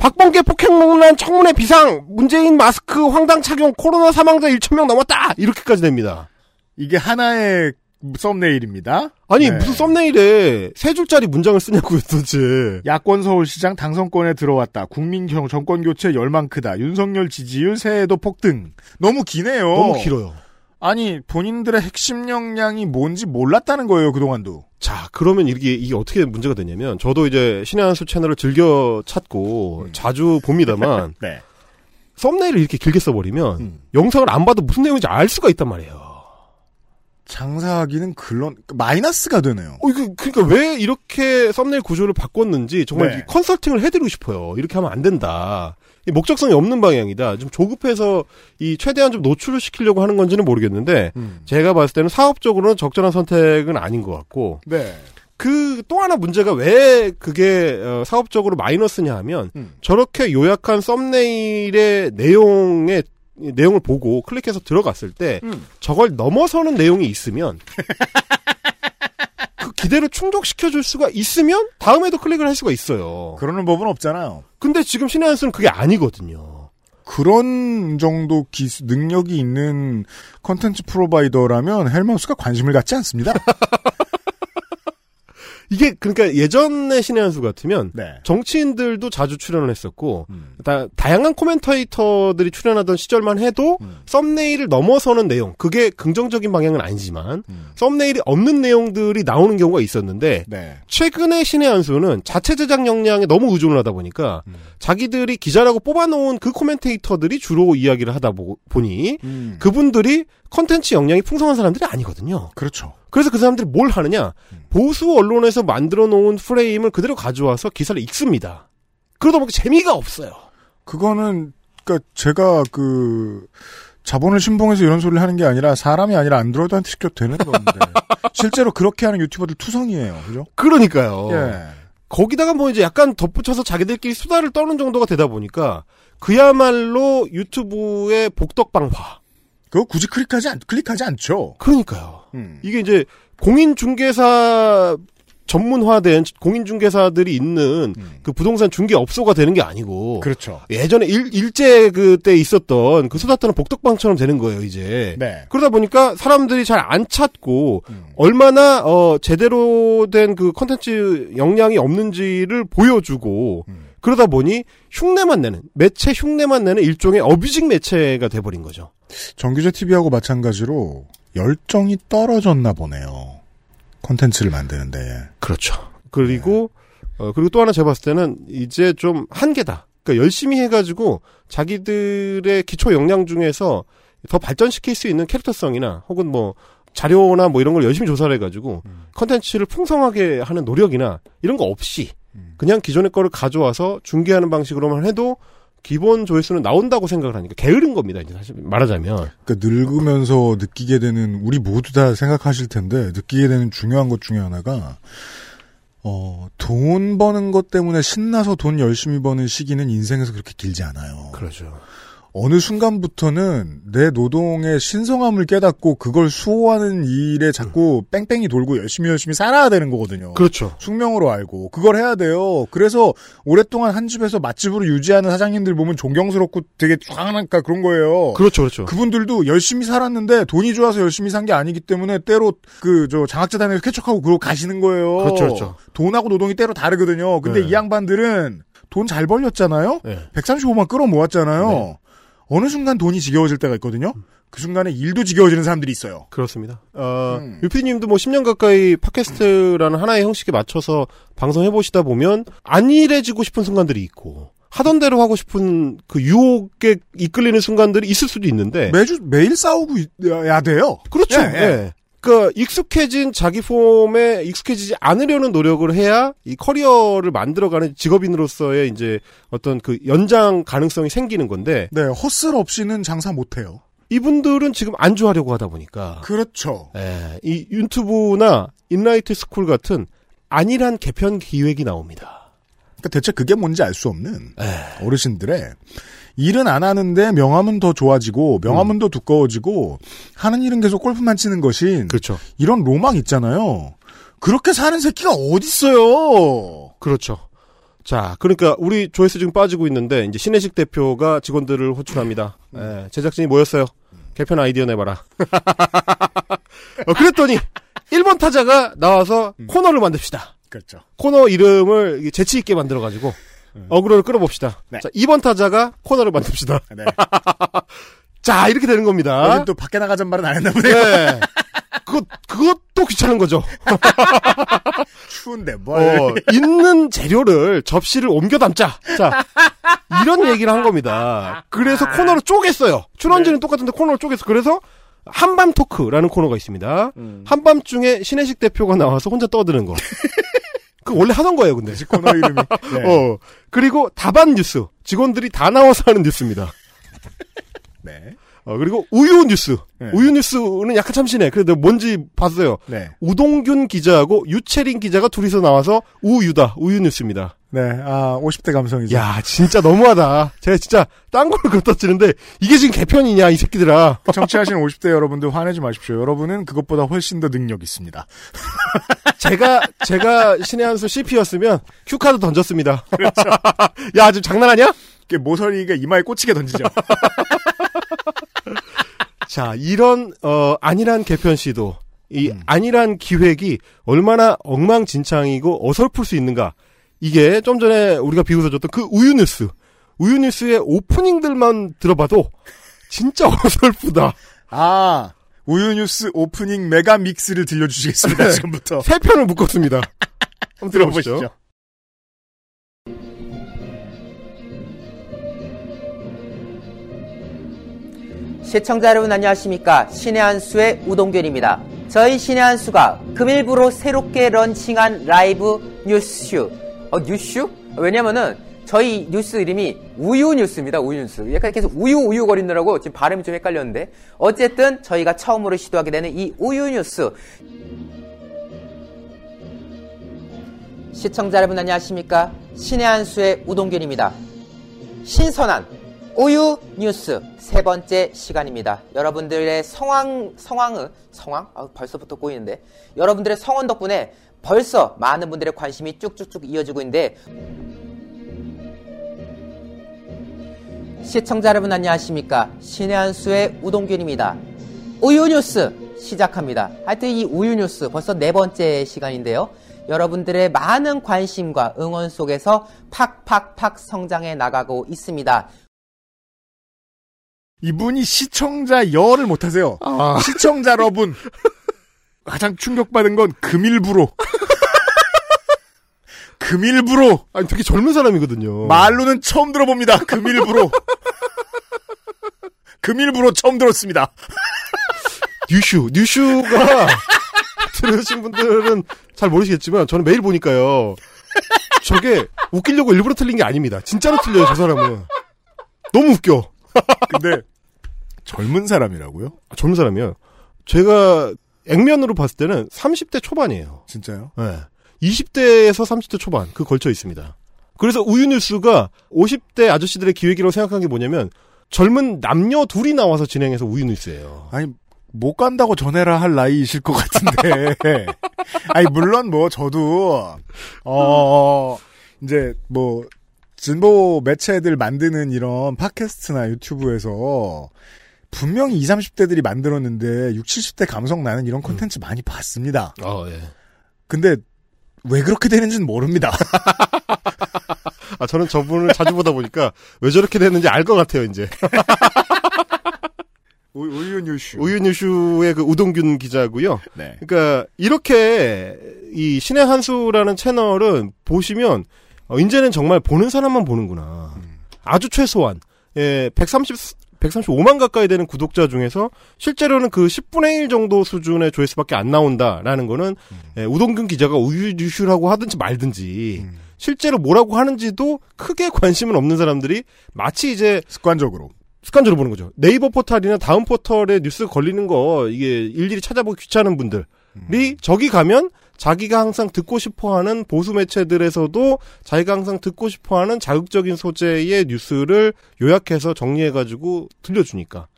Speaker 9: 박범계 폭행논란 청문회 비상 문재인 마스크 황당 착용 코로나 사망자 1천 명 넘었다 이렇게까지 됩니다.
Speaker 2: 이게 하나의 썸네일입니다.
Speaker 9: 아니
Speaker 2: 네.
Speaker 9: 무슨 썸네일에 세 줄짜리 문장을 쓰냐고요 도대체.
Speaker 2: 야권 서울시장 당선권에 들어왔다. 국민형 정권 교체 열망 크다. 윤석열 지지율 새해도 폭등. 너무 기네요.
Speaker 9: 너무 길어요.
Speaker 2: 아니 본인들의 핵심 역량이 뭔지 몰랐다는 거예요 그동안도.
Speaker 9: 자, 그러면 이게, 이게 어떻게 문제가 되냐면, 저도 이제 신의 한수 채널을 즐겨 찾고 자주 봅니다만,
Speaker 2: 네.
Speaker 9: 썸네일을 이렇게 길게 써버리면,
Speaker 2: 음.
Speaker 9: 영상을 안 봐도 무슨 내용인지 알 수가 있단 말이에요.
Speaker 2: 장사하기는 글런 마이너스가 되네요.
Speaker 9: 어, 이거, 그러니까 왜 이렇게 썸네일 구조를 바꿨는지 정말
Speaker 2: 네.
Speaker 9: 이 컨설팅을 해드리고 싶어요. 이렇게 하면 안 된다. 이 목적성이 없는 방향이다. 좀 조급해서 이 최대한 좀 노출을 시키려고 하는 건지는 모르겠는데,
Speaker 2: 음.
Speaker 9: 제가 봤을 때는 사업적으로는 적절한 선택은 아닌 것 같고,
Speaker 2: 네.
Speaker 9: 그 또 하나 문제가 왜 그게 어, 사업적으로 마이너스냐 하면
Speaker 2: 음.
Speaker 9: 저렇게 요약한 썸네일의 내용의 내용을 보고 클릭해서 들어갔을 때
Speaker 2: 음.
Speaker 9: 저걸 넘어서는 내용이 있으면 그 기대를 충족시켜 줄 수가 있으면 다음에도 클릭을 할 수가 있어요.
Speaker 2: 그러는 법은 없잖아요.
Speaker 9: 근데 지금 신의 한 수는 그게 아니거든요.
Speaker 2: 그런 정도 기수, 능력이 있는 컨텐츠 프로바이더라면 헬마우스가 관심을 갖지 않습니다.
Speaker 9: 이게 그러니까 예전의 신의 한 수 같으면
Speaker 2: 네.
Speaker 9: 정치인들도 자주 출연을 했었고
Speaker 2: 음.
Speaker 9: 다, 다양한 코멘테이터들이 출연하던 시절만 해도
Speaker 2: 음.
Speaker 9: 썸네일을 넘어서는 내용 그게 긍정적인 방향은 아니지만
Speaker 2: 음.
Speaker 9: 썸네일이 없는 내용들이 나오는 경우가 있었는데
Speaker 2: 네.
Speaker 9: 최근의 신의 한 수는 자체 제작 역량에 너무 의존을 하다 보니까
Speaker 2: 음.
Speaker 9: 자기들이 기자라고 뽑아놓은 그 코멘테이터들이 주로 이야기를 하다 보, 니
Speaker 2: 음.
Speaker 9: 그분들이 컨텐츠 역량이 풍성한 사람들이 아니거든요.
Speaker 2: 그렇죠.
Speaker 9: 그래서 그 사람들이 뭘 하느냐
Speaker 2: 음.
Speaker 9: 보수 언론에서 만들어 놓은 프레임을 그대로 가져와서 기사를 읽습니다. 그러다 보니까 재미가 없어요.
Speaker 2: 그거는 그러니까 제가 그 자본을 신봉해서 이런 소리를 하는 게 아니라 사람이 아니라 안드로이드한테 시켜도 되는 건데 실제로 그렇게 하는 유튜버들 투성이에요. 그죠?
Speaker 9: 그러니까요.
Speaker 2: 예.
Speaker 9: 거기다가 뭐 이제 약간 덧붙여서 자기들끼리 수다를 떠는 정도가 되다 보니까 그야말로 유튜브의 복덕방화.
Speaker 2: 그거 굳이 클릭하지 않, 클릭하지 않죠.
Speaker 9: 그러니까요.
Speaker 2: 음.
Speaker 9: 이게 이제 공인중개사 전문화된 공인중개사들이 있는
Speaker 2: 음.
Speaker 9: 그 부동산 중개업소가 되는 게 아니고
Speaker 2: 그렇죠.
Speaker 9: 예전에 일, 일제 그때 있었던 그 떠는 복덕방처럼 되는 거예요 이제.
Speaker 2: 네.
Speaker 9: 그러다 보니까 사람들이 잘 안 찾고
Speaker 2: 음.
Speaker 9: 얼마나 어 제대로 된 그 컨텐츠 역량이 없는지를 보여주고
Speaker 2: 음.
Speaker 9: 그러다 보니 흉내만 내는 매체 흉내만 내는 일종의 어뷰징 매체가 돼버린 거죠.
Speaker 2: 정규제 TV하고 마찬가지로 열정이 떨어졌나 보네요. 콘텐츠를 만드는데.
Speaker 9: 그렇죠. 그리고 어 그리고 또 하나 제가 봤을 때는 이제 좀 한계다. 그러니까 열심히 해가지고 자기들의 기초 역량 중에서 더 발전시킬 수 있는 캐릭터성이나 혹은 뭐 자료나 뭐 이런 걸 열심히 조사를 해가지고 컨텐츠를 풍성하게 하는 노력이나 이런 거 없이 그냥 기존의 거를 가져와서 중계하는 방식으로만 해도 기본 조회수는 나온다고 생각을 하니까 게으른 겁니다. 이제 사실 말하자면
Speaker 2: 그러니까 늙으면서 느끼게 되는 우리 모두 다 생각하실 텐데 느끼게 되는 중요한 것 중에 하나가 어, 돈 버는 것 때문에 신나서 돈 열심히 버는 시기는 인생에서 그렇게 길지 않아요.
Speaker 9: 그러죠.
Speaker 2: 어느 순간부터는 내 노동의 신성함을 깨닫고 그걸 수호하는 일에 자꾸 뺑뺑이 돌고 열심히 열심히 살아야 되는 거거든요.
Speaker 9: 그렇죠.
Speaker 2: 숙명으로 알고 그걸 해야 돼요. 그래서 오랫동안 한 집에서 맛집으로 유지하는 사장님들 보면 존경스럽고 되게 쫙하니까 그런 거예요.
Speaker 9: 그렇죠, 그렇죠.
Speaker 2: 그분들도 열심히 살았는데 돈이 좋아서 열심히 산 게 아니기 때문에 때로 그 저 장학재단에서 쾌척하고 그러고 가시는 거예요.
Speaker 9: 그렇죠, 그렇죠.
Speaker 2: 돈하고 노동이 때로 다르거든요. 근데
Speaker 9: 네.
Speaker 2: 이 양반들은 돈 잘 벌렸잖아요.
Speaker 9: 네.
Speaker 2: 135만 끌어 모았잖아요.
Speaker 9: 네.
Speaker 2: 어느 순간 돈이 지겨워질 때가 있거든요. 그 순간에 일도 지겨워지는 사람들이 있어요.
Speaker 9: 그렇습니다. 어, 유피님도 뭐 10년 가까이 팟캐스트라는 하나의 형식에 맞춰서 방송해보시다 보면 안일해지고 싶은 순간들이 있고 하던 대로 하고 싶은 그 유혹에 이끌리는 순간들이 있을 수도 있는데
Speaker 2: 매주 매일 싸우고 있어야 돼요.
Speaker 9: 그렇죠.
Speaker 2: 예, 예.
Speaker 9: 예. 그러니까 익숙해진 자기 폼에 익숙해지지 않으려는 노력을 해야 이 커리어를 만들어가는 직업인으로서의 이제 어떤 그 연장 가능성이 생기는 건데
Speaker 2: 네, hustle 없이는 장사 못 해요.
Speaker 9: 이분들은 지금 안주하려고 하다 보니까
Speaker 2: 그렇죠.
Speaker 9: 예, 이 유튜브나 인라이트 스쿨 같은 안일한 개편 기획이 나옵니다.
Speaker 2: 그러니까 대체 그게 뭔지 알 수 없는 어르신들의 일은 안 하는데 명함은 더 좋아지고 명함은 더 두꺼워지고 하는 일은 계속 골프만 치는 것인
Speaker 9: 그렇죠.
Speaker 2: 이런 로망 있잖아요. 그렇게 사는 새끼가 어딨어요.
Speaker 9: 그렇죠. 자, 그러니까 우리 조회수 지금 빠지고 있는데 이제 신혜식 대표가 직원들을 호출합니다. 예, 제작진이 모였어요. 개편 아이디어 내봐라. 어, 그랬더니 1번 타자가 나와서 코너를 만듭시다.
Speaker 2: 그렇죠.
Speaker 9: 코너 이름을 재치 있게 만들어 가지고 어그로를 끌어봅시다.
Speaker 2: 네.
Speaker 9: 자, 2번 타자가 코너를 만듭시다.
Speaker 2: 네.
Speaker 9: 자, 이렇게 되는 겁니다.
Speaker 2: 요즘 또 밖에 나가잔 말은 안 했나 보네요.
Speaker 9: 네. 그것, 그것도 귀찮은 거죠.
Speaker 2: 추운데 뭘.
Speaker 9: 어, 있는 재료를 접시를 옮겨 담자. 자, 이런 얘기를 한 겁니다. 그래서 코너를 쪼갰어요. 출연진은 똑같은데 코너를 쪼갰어. 그래서 한밤 토크라는 코너가 있습니다. 한밤중에 신혜식 대표가 나와서 혼자 떠드는 거. 그 원래 하던 거예요, 근데.
Speaker 2: 코너 이름이. 네.
Speaker 9: 어. 그리고 다반 뉴스. 직원들이 다 나와서 하는 뉴스입니다.
Speaker 2: 네.
Speaker 9: 어, 그리고 우유 뉴스.
Speaker 2: 네.
Speaker 9: 우유 뉴스는 약간 참신해. 그래도 뭔지 봤어요.
Speaker 2: 네.
Speaker 9: 우동균 기자하고 유채린 기자가 둘이서 나와서 우유다. 우유 뉴스입니다.
Speaker 2: 네, 아, 50대 감성이죠.
Speaker 9: 야, 진짜 너무하다. 제가 진짜 딴걸 갖다 치는데 이게 지금 개편이냐, 이 새끼들아.
Speaker 2: 청취하시는 50대 여러분들 화내지 마십시오. 여러분은 그것보다 훨씬 더 능력 있습니다.
Speaker 9: 제가 제가 신의 한수 CP였으면 cue card 던졌습니다.
Speaker 2: 그렇죠.
Speaker 9: 야, 지금 장난하냐?
Speaker 2: 모서리가 이마에 꽂히게 던지죠.
Speaker 9: 자, 이런 어 안일한 개편 시도, 이
Speaker 2: 음.
Speaker 9: 안일한 기획이 얼마나 엉망진창이고 어설플 수 있는가? 이게 좀 전에 우리가 비웃어줬던 그 우유 뉴스, 우유 뉴스의 오프닝들만 들어봐도 진짜 어설프다.
Speaker 2: 아, 우유 뉴스 오프닝 mega mix를 들려주시겠습니다.
Speaker 9: 네.
Speaker 2: 지금부터.
Speaker 9: 세 편을 묶었습니다. 한번
Speaker 2: 들어보시죠.
Speaker 12: 시청자 여러분 안녕하십니까? 신의 한수의 우동균입니다. 저희 신의 한수가 금일부로 새롭게 런칭한 라이브 뉴스쇼. 어 뉴스쇼? 왜냐면은 저희 뉴스 이름이 우유 뉴스입니다 우유 뉴스. 약간 계속 우유 우유 거리느라고 지금 발음이 좀 헷갈렸는데. 어쨌든 저희가 처음으로 시도하게 되는 이 우유 뉴스. 시청자 여러분 안녕하십니까? 신의 한수의 우동균입니다. 신선한 우유 뉴스 세 번째 시간입니다. 여러분들의 성황 성황의 성황 아, 벌써부터 꼬이는데 여러분들의 성원 덕분에 벌써 많은 분들의 관심이 쭉쭉쭉 이어지고 있는데 시청자 여러분 안녕하십니까 신의 한수의 우동균입니다. 우유 뉴스 시작합니다. 하여튼 이 우유 뉴스 벌써 네 번째 시간인데요. 여러분들의 많은 관심과 응원 속에서 팍팍팍 성장해 나가고 있습니다.
Speaker 2: 이분이 시청자 열을 못하세요. 시청자 여러분. 가장 충격받은 건 금일부로. 금일부로.
Speaker 9: 아니, 되게 젊은 사람이거든요.
Speaker 2: 말로는 처음 들어봅니다. 금일부로. 금일부로 처음 들었습니다.
Speaker 9: 뉴슈, 뉴슈가 들으신 분들은 잘 모르시겠지만 저는 매일 보니까요. 저게 웃기려고 일부러 틀린 게 아닙니다. 진짜로 틀려요, 저 사람은. 너무 웃겨.
Speaker 2: 근데 젊은 사람이라고요?
Speaker 9: 아, 젊은 사람이요. 제가 액면으로 봤을 때는 30대 초반이에요.
Speaker 2: 진짜요?
Speaker 9: 네. 20대에서 30대 초반 그 걸쳐 있습니다. 그래서 우유뉴스가 50대 아저씨들의 기획이라고 생각한 게 뭐냐면 젊은 남녀 둘이 나와서 진행해서 우유뉴스예요.
Speaker 2: 아니 못 간다고 전해라 할 나이이실 것 같은데. 아니 물론 뭐 저도 어 이제 뭐 진보 매체들 만드는 이런 팟캐스트나 유튜브에서 분명히 20, 30대들이 만들었는데 60, 70대 감성 나는 이런 콘텐츠 많이 봤습니다.
Speaker 9: 어, 예.
Speaker 2: 근데 왜 그렇게 되는지는 모릅니다.
Speaker 9: 아, 저는 저분을 자주 보다 보니까 왜 저렇게 됐는지 알 것 같아요, 이제.
Speaker 2: 우유뉴슈.
Speaker 9: 우유뉴슈의 그 우동균 기자고요.
Speaker 2: 네.
Speaker 9: 그러니까 이렇게 이 신의 한수라는 채널은 보시면 어, 이제는 정말 보는 사람만 보는구나. 아주 최소한 예, 130 135만 가까이 되는 구독자 중에서 실제로는 그 10분의 1 정도 수준의 조회수밖에 안 나온다라는 거는 예, 우동균 기자가 우유뉴슈라고 하든지 말든지 실제로 뭐라고 하는지도 크게 관심은 없는 사람들이 마치 이제
Speaker 2: 습관적으로
Speaker 9: 습관적으로 보는 거죠. 네이버 포털이나 다음 포털에 뉴스 걸리는 거 이게 일일이 찾아보기 귀찮은 분들이 저기 가면 자기가 항상 듣고 싶어하는 보수 매체들에서도 자기가 항상 듣고 싶어하는 자극적인 소재의 뉴스를 요약해서 정리해가지고 들려주니까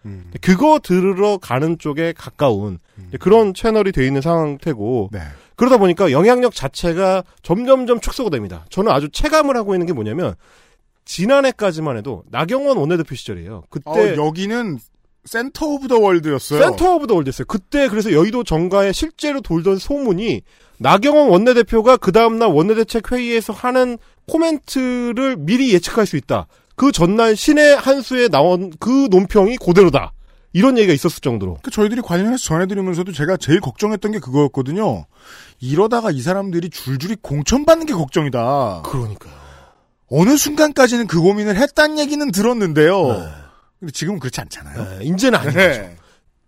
Speaker 9: 그거 들으러 가는 쪽에 가까운 그런 채널이 돼 있는 상태고
Speaker 2: 네.
Speaker 9: 그러다 보니까 영향력 자체가 점점점 축소가 됩니다. 저는 아주 체감을 하고 있는 게 뭐냐면 지난해까지만 해도 나경원 원내대표 시절이에요. 그때
Speaker 2: 어, 여기는 center of the world였어요.
Speaker 9: center of the world였어요. 그때 그래서 여의도 정가에 실제로 돌던 소문이 나경원 원내대표가 그 다음날 원내대책 회의에서 하는 코멘트를 미리 예측할 수 있다. 그 전날 신의 한수에 나온 그 논평이 그대로다. 이런 얘기가 있었을 정도로.
Speaker 2: 그 저희들이 관련해서 전해드리면서도 제가 제일 걱정했던 게 그거였거든요. 이러다가 이 사람들이 줄줄이 공천받는 게 걱정이다.
Speaker 9: 그러니까요.
Speaker 2: 어느 순간까지는 그 고민을 했단 얘기는 들었는데요. 근데 지금은 그렇지 않잖아요.
Speaker 9: 네, 이제는 아닌
Speaker 2: 네.
Speaker 9: 거죠.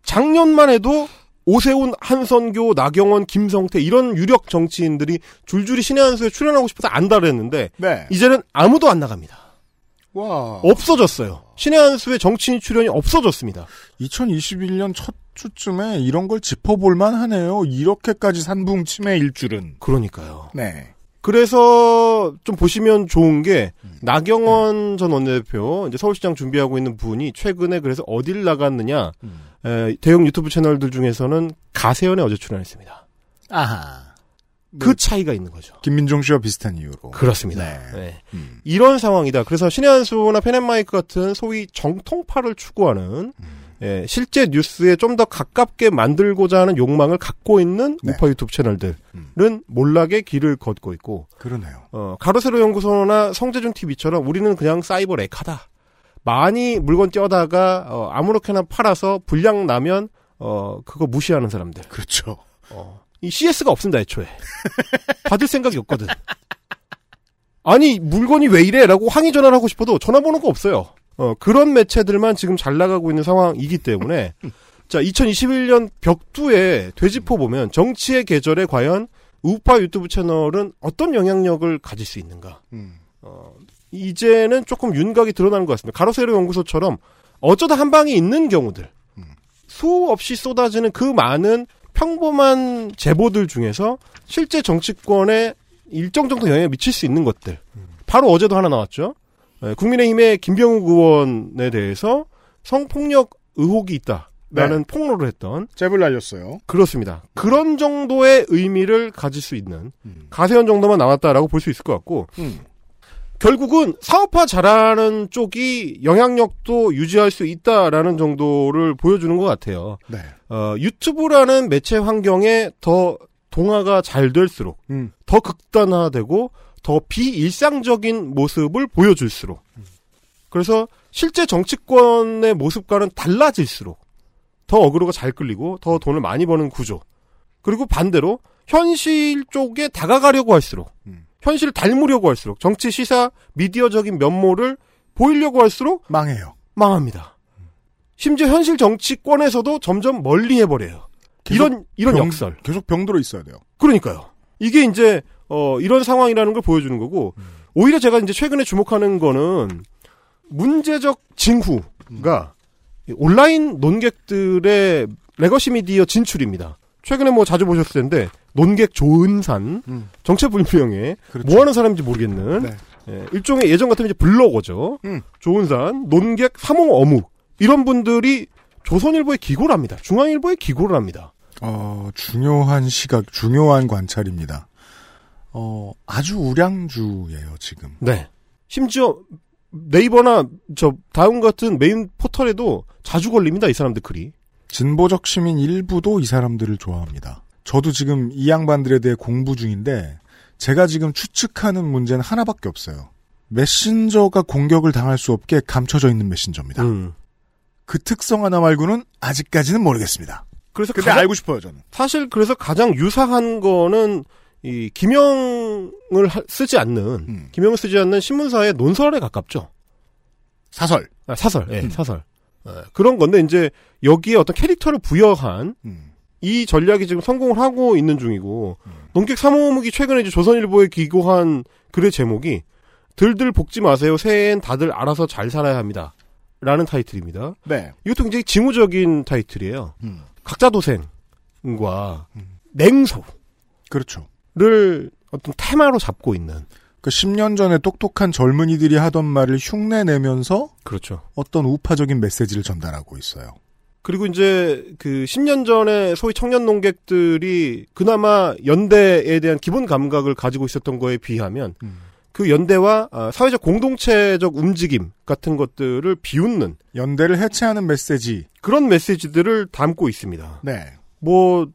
Speaker 9: 작년만 해도 오세훈, 한선교, 나경원, 김성태 이런 유력 정치인들이 줄줄이 신의 한 수에 출연하고 싶어서 안달을 했는데
Speaker 2: 네.
Speaker 9: 이제는 아무도 안 나갑니다.
Speaker 2: 와.
Speaker 9: 없어졌어요. 신의 한 수의 정치인 출연이 없어졌습니다.
Speaker 2: 2021년 첫 주쯤에 이런 걸 짚어볼만 하네요. 이렇게까지 산붕 치매일 줄은.
Speaker 9: 그러니까요.
Speaker 2: 네.
Speaker 9: 그래서 좀 보시면 좋은 게 나경원 전 원내대표 이제 서울시장 준비하고 있는 분이 최근에 그래서 어딜 나갔느냐 에, 대형 유튜브 채널들 중에서는 가세연에 어제 출연했습니다.
Speaker 2: 아하.
Speaker 9: 그 차이가 있는 거죠.
Speaker 2: 김민종 씨와 비슷한 이유로.
Speaker 9: 그렇습니다.
Speaker 2: 네.
Speaker 9: 네.
Speaker 2: 음.
Speaker 9: 이런 상황이다. 그래서 신의 한 수나 펜앤마이크 같은 소위 정통파를 추구하는 예, 실제 뉴스에 좀 더 가깝게 만들고자 하는 욕망을 갖고 있는
Speaker 2: 네.
Speaker 9: 우파 유튜브 채널들은 몰락의 길을 걷고 있고
Speaker 2: 그러네요.
Speaker 9: 어, 가로세로 연구소나 성재준 TV처럼 우리는 그냥 사이버 렉하다. 많이 물건 떼어다가 어, 아무렇게나 팔아서 불량 나면 어, 그거 무시하는 사람들.
Speaker 2: 그렇죠.
Speaker 9: 어, 이 CS가 없습니다, 애초에. 받을 생각이 없거든. 아니, 물건이 왜 이래? 라고 항의 전화를 하고 싶어도 전화번호가 없어요. 어, 그런 매체들만 지금 잘 나가고 있는 상황이기 때문에, 자, 2021년 벽두에 되짚어 보면 정치의 계절에 과연 우파 유튜브 채널은 어떤 영향력을 가질 수 있는가?
Speaker 2: 음.
Speaker 9: 어, 이제는 조금 윤곽이 드러나는 것 같습니다. 가로세로 연구소처럼 어쩌다 한 방이 있는 경우들, 수없이 쏟아지는 그 많은 평범한 제보들 중에서 실제 정치권에 일정 정도 영향을 미칠 수 있는 것들. 바로 어제도 하나 나왔죠. 예, 국민의힘의 김병욱 의원에 대해서 성폭력 의혹이 있다 라는
Speaker 2: 네.
Speaker 9: 폭로를 했던
Speaker 2: 잽을 날렸어요.
Speaker 9: 그렇습니다. 그런 정도의 의미를 가질 수 있는 가세현 정도만 나왔다라고 볼 수 있을 것 같고
Speaker 2: 음.
Speaker 9: 결국은 사업화 잘하는 쪽이 영향력도 유지할 수 있다라는 정도를 보여주는 것 같아요.
Speaker 2: 네.
Speaker 9: 어, 유튜브라는 매체 환경에 더 동화가 잘 될수록
Speaker 2: 음.
Speaker 9: 더 극단화되고 더 비일상적인 모습을 보여줄수록 그래서 실제 정치권의 모습과는 달라질수록 더 어그로가 잘 끌리고 더 돈을 많이 버는 구조 그리고 반대로 현실 쪽에 다가가려고 할수록 현실을 닮으려고 할수록 정치 시사 미디어적인 면모를 보이려고 할수록
Speaker 2: 망해요.
Speaker 9: 망합니다. 심지어 현실 정치권에서도 점점 멀리 해버려요. 이런 이런
Speaker 2: 병-
Speaker 9: 역설.
Speaker 2: 계속 병들어 있어야 돼요.
Speaker 9: 그러니까요. 이게 이제 어 이런 상황이라는 걸 보여주는 거고 오히려 제가 이제 최근에 주목하는 거는 문제적 징후가 이 온라인 논객들의 legacy media 진출입니다. 최근에 뭐 자주 보셨을 텐데 논객 조은산 정체불명의 뭐 하는 사람인지 모르겠는 예, 일종의 예전 같으면 이제 블로거죠. 조은산 논객 삼호 어묵 이런 분들이 조선일보에 기고를 합니다. 중앙일보에 기고를 합니다.
Speaker 2: 어, 중요한 시각, 중요한 관찰입니다. 어, 아주 우량주예요, 지금.
Speaker 9: 네. 심지어 네이버나 저 다음 같은 메인 포털에도 자주 걸립니다. 이 사람들 글이.
Speaker 2: 진보적 시민 일부도 이 사람들을 좋아합니다. 저도 지금 이 양반들에 대해 공부 중인데, 제가 지금 추측하는 문제는 하나밖에 없어요. 메신저가 공격을 당할 수 없게 감춰져 있는 메신저입니다.
Speaker 9: 음.
Speaker 2: 그 특성 하나 말고는 아직까지는 모르겠습니다.
Speaker 9: 그래서
Speaker 2: 근데
Speaker 9: 가장-
Speaker 2: 알고 싶어요 저는.
Speaker 9: 사실 그래서 가장 유사한 거는 이 김영을 하- 쓰지 않는
Speaker 2: 음.
Speaker 9: 김영을 쓰지 않는 신문사의 논설에 가깝죠.
Speaker 2: 사설.
Speaker 9: 아, 사설, 예,
Speaker 2: 음.
Speaker 9: 사설. 예, 그런 건데 이제 여기에 어떤 캐릭터를 부여한
Speaker 2: 음.
Speaker 9: 이 전략이 지금 성공을 하고 있는 중이고 농객 3호무기 최근에 이제 조선일보에 기고한 글의 제목이 들들 볶지 마세요. 새해엔 다들 알아서 잘 살아야 합니다. 라는 타이틀입니다.
Speaker 2: 네.
Speaker 9: 이것도 굉장히 징후적인 타이틀이에요.
Speaker 2: 음.
Speaker 9: 각자 도생과 냉소를
Speaker 2: 그렇죠.
Speaker 9: 어떤 테마로 잡고 있는
Speaker 2: 그 10년 전에 똑똑한 젊은이들이 하던 말을 흉내 내면서
Speaker 9: 그렇죠.
Speaker 2: 어떤 우파적인 메시지를 전달하고 있어요.
Speaker 9: 그리고 이제 그 10년 전에 소위 청년 농객들이 그나마 연대에 대한 기본 감각을 가지고 있었던 거에 비하면 그 연대와 아, 사회적 공동체적 움직임 같은 것들을 비웃는
Speaker 2: 연대를 해체하는 메시지
Speaker 9: 그런 메시지들을 담고 있습니다.
Speaker 2: 네.
Speaker 9: 뭐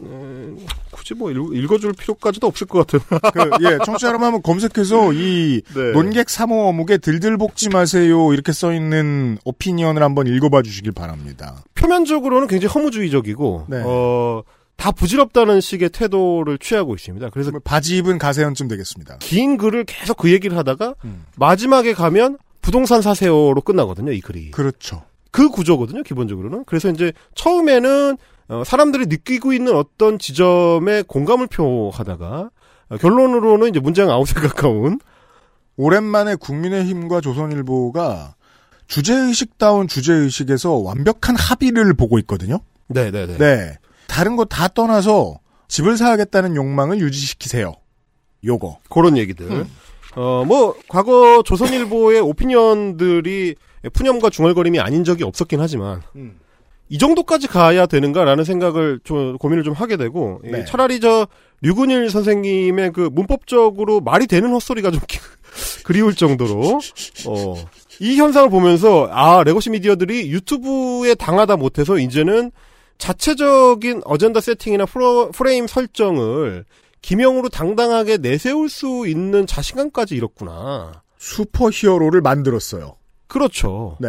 Speaker 9: 음, 굳이 뭐 읽, 어줄 필요까지도 없을 것 같은.
Speaker 2: 그, 예, 청취자 여러분 한번 검색해서 이
Speaker 9: 네.
Speaker 2: 논객 3호 어묵에 들들 볶지 마세요 이렇게 써 있는 오피니언을 한번 읽어봐 주시길 바랍니다.
Speaker 9: 표면적으로는 굉장히 허무주의적이고
Speaker 2: 네.
Speaker 9: 어, 다 부질없다는 식의 태도를 취하고 있습니다. 그래서
Speaker 2: 바지 입은 가세현쯤 되겠습니다.
Speaker 9: 긴 글을 계속 그 얘기를 하다가
Speaker 2: 음.
Speaker 9: 마지막에 가면 부동산 사세요로 끝나거든요. 이 글이.
Speaker 2: 그렇죠.
Speaker 9: 그 구조거든요. 기본적으로는. 그래서 이제 처음에는 어, 사람들이 느끼고 있는 어떤 지점에 공감을 표하다가 어, 결론으로는 이제 문재앙 아웃에 가까운
Speaker 2: 오랜만에 국민의힘과 조선일보가 주제의식다운 주제의식에서 완벽한 합의를 보고 있거든요.
Speaker 9: 네네네.
Speaker 2: 네. 다른 거 다 떠나서 집을 사야겠다는 욕망을 유지시키세요. 요거.
Speaker 9: 그런 얘기들.
Speaker 2: 음.
Speaker 9: 어, 뭐, 과거 조선일보의 opinion들이 푸념과 중얼거림이 아닌 적이 없었긴 하지만,
Speaker 2: 음.
Speaker 9: 이 정도까지 가야 되는가라는 생각을 좀 고민을 좀 하게 되고, 이
Speaker 2: 네.
Speaker 9: 차라리 저 류근일 선생님의 그 문법적으로 말이 되는 헛소리가 좀 기- 그리울 정도로, 어, 이 현상을 보면서, 아, legacy media들이 유튜브에 당하다 못해서 이제는 자체적인 어젠다 세팅이나 프로, 프레임 설정을 기명으로 당당하게 내세울 수 있는 자신감까지 잃었구나.
Speaker 2: 슈퍼 히어로를 만들었어요.
Speaker 9: 그렇죠.
Speaker 2: 네.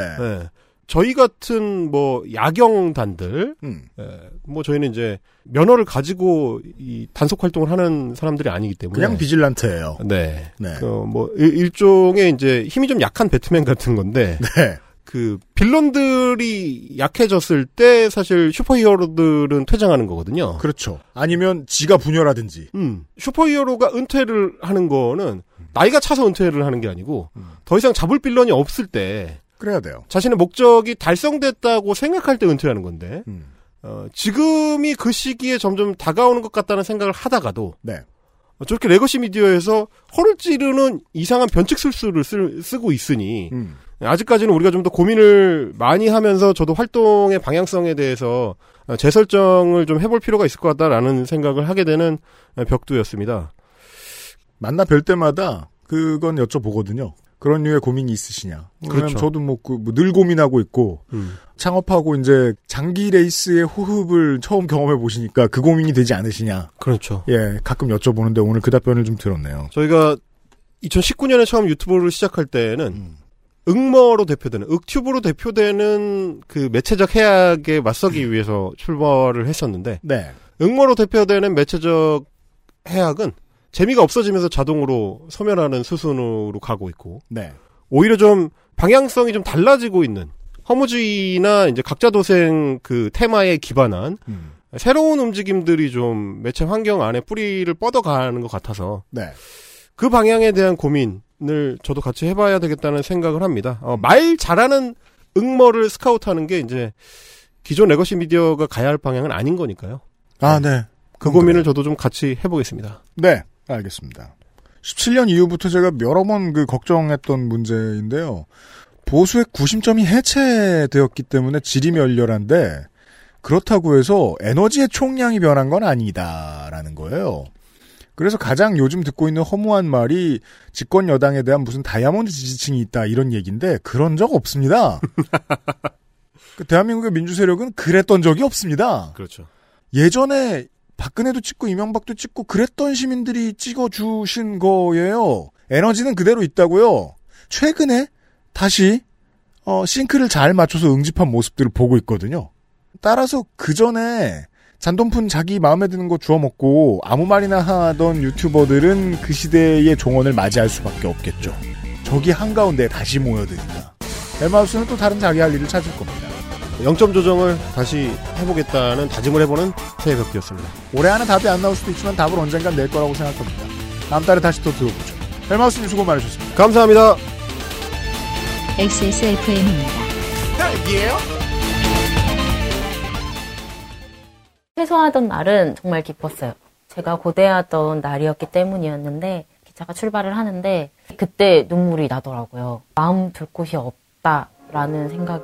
Speaker 9: 저희 같은 뭐 야경단들,
Speaker 2: 음.
Speaker 9: 예, 뭐 저희는 이제 면허를 가지고 이 단속 활동을 하는 사람들이 아니기 때문에
Speaker 2: 그냥 비질란트예요.
Speaker 9: 네.
Speaker 2: 네.
Speaker 9: 그뭐 일 종의 이제 힘이 좀 약한 배트맨 같은 건데
Speaker 2: 네.
Speaker 9: 그 빌런들이 약해졌을 때 사실 슈퍼히어로들은 퇴장하는 거거든요.
Speaker 2: 그렇죠. 아니면 지가 분열하든지.
Speaker 9: 음. 슈퍼히어로가 은퇴를 하는 거는 나이가 차서 은퇴를 하는 게 아니고 더 이상 잡을 villain이 없을 때
Speaker 2: 그래야 돼요.
Speaker 9: 자신의 목적이 달성됐다고 생각할 때 은퇴하는 건데
Speaker 2: 음.
Speaker 9: 어, 지금이 그 시기에 점점 다가오는 것 같다는 생각을 하다가도
Speaker 2: 네.
Speaker 9: 어, 저렇게 legacy media에서 허를 찌르는 이상한 변칙 술수를 쓰, 쓰고 있으니
Speaker 2: 음.
Speaker 9: 아직까지는 우리가 좀 더 고민을 많이 하면서 저도 활동의 방향성에 대해서 어, 재설정을 좀 해볼 필요가 있을 것 같다라는 생각을 하게 되는 어, 벽두였습니다.
Speaker 2: 만나 뵐 때마다 그건 여쭤보거든요. 그런 류의 고민이 있으시냐.
Speaker 9: 그렇죠.
Speaker 2: 저도 뭐, 그, 뭐 늘 고민하고 있고,
Speaker 9: 음.
Speaker 2: 창업하고 이제 장기 레이스의 호흡을 처음 경험해 보시니까 그 고민이 되지 않으시냐.
Speaker 9: 그렇죠.
Speaker 2: 예, 가끔 여쭤보는데 오늘 그 답변을 좀 들었네요.
Speaker 9: 저희가 2019년에 처음 유튜브를 시작할 때는 응머로 대표되는 윽튜브로 대표되는 그 매체적 해악에 맞서기 위해서 출발을 했었는데
Speaker 2: 네.
Speaker 9: 응머로 대표되는 매체적 해악은 재미가 없어지면서 자동으로 소멸하는 수순으로 가고 있고
Speaker 2: 네.
Speaker 9: 오히려 좀 방향성이 좀 달라지고 있는 허무주의나 이제 각자 도생 그 테마에 기반한
Speaker 2: 음.
Speaker 9: 새로운 움직임들이 좀 매체 환경 안에 뿌리를 뻗어가는 것 같아서
Speaker 2: 네.
Speaker 9: 그 방향에 대한 고민을 저도 같이 해봐야 되겠다는 생각을 합니다. 어, 말 잘하는 응머를 스카우트하는 게 이제 기존 legacy media가 가야 할 방향은 아닌 거니까요.
Speaker 2: 아, 네.
Speaker 9: 그 고민을 저도 좀 같이 해보겠습니다.
Speaker 2: 네. 알겠습니다. 17년 이후부터 제가 여러 번 그 걱정했던 문제인데요. 보수의 구심점이 해체되었기 때문에 지리멸렬한데 그렇다고 해서 에너지의 총량이 변한 건 아니다라는 거예요. 그래서 가장 요즘 듣고 있는 허무한 말이 집권 여당에 대한 무슨 다이아몬드 지지층이 있다 이런 얘기인데 그런 적 없습니다. 그 대한민국의 민주 세력은 그랬던 적이 없습니다.
Speaker 9: 그렇죠.
Speaker 2: 예전에 박근혜도 찍고 이명박도 찍고 그랬던 시민들이 찍어주신 거예요. 에너지는 그대로 있다고요. 최근에 다시 어, 싱크를 잘 맞춰서 응집한 모습들을 보고 있거든요. 따라서 그 전에 잔돈푼 자기 마음에 드는 거 주워 먹고 아무 말이나 하던 유튜버들은 그 시대의 종언을 맞이할 수밖에 없겠죠. 저기 한가운데 다시 모여드니까. 헬마우스는 또 다른 자기 할 일을 찾을 겁니다.
Speaker 9: 0점 조정을 다시 해보겠다는 다짐을 해보는 새해 벽기였습니다.
Speaker 2: 올해 안에 답이 안 나올 수도 있지만 답을 언젠간 낼 거라고 생각합니다. 다음 달에 다시 또 들어보죠. 헬마우스님 수고 많으셨습니다.
Speaker 9: 감사합니다.
Speaker 1: XSFM입니다.
Speaker 8: 딸기예요?
Speaker 13: 퇴소하던 날은 정말 기뻤어요. 제가 고대하던 날이었기 때문이었는데 기차가 출발을 하는데 그때 눈물이 나더라고요. 마음 둘 곳이 없다라는 생각이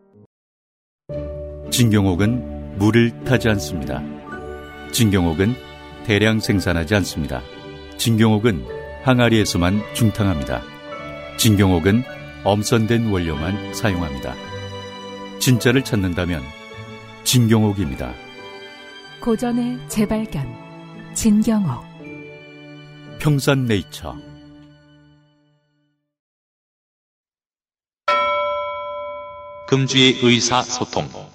Speaker 6: 진경옥은 물을 타지 않습니다. 진경옥은 대량 생산하지 않습니다. 진경옥은 항아리에서만 중탕합니다. 진경옥은 엄선된 원료만 사용합니다. 진짜를 찾는다면 진경옥입니다.
Speaker 4: 고전의 재발견 진경옥
Speaker 6: 평산네이처
Speaker 14: 금주의 의사소통.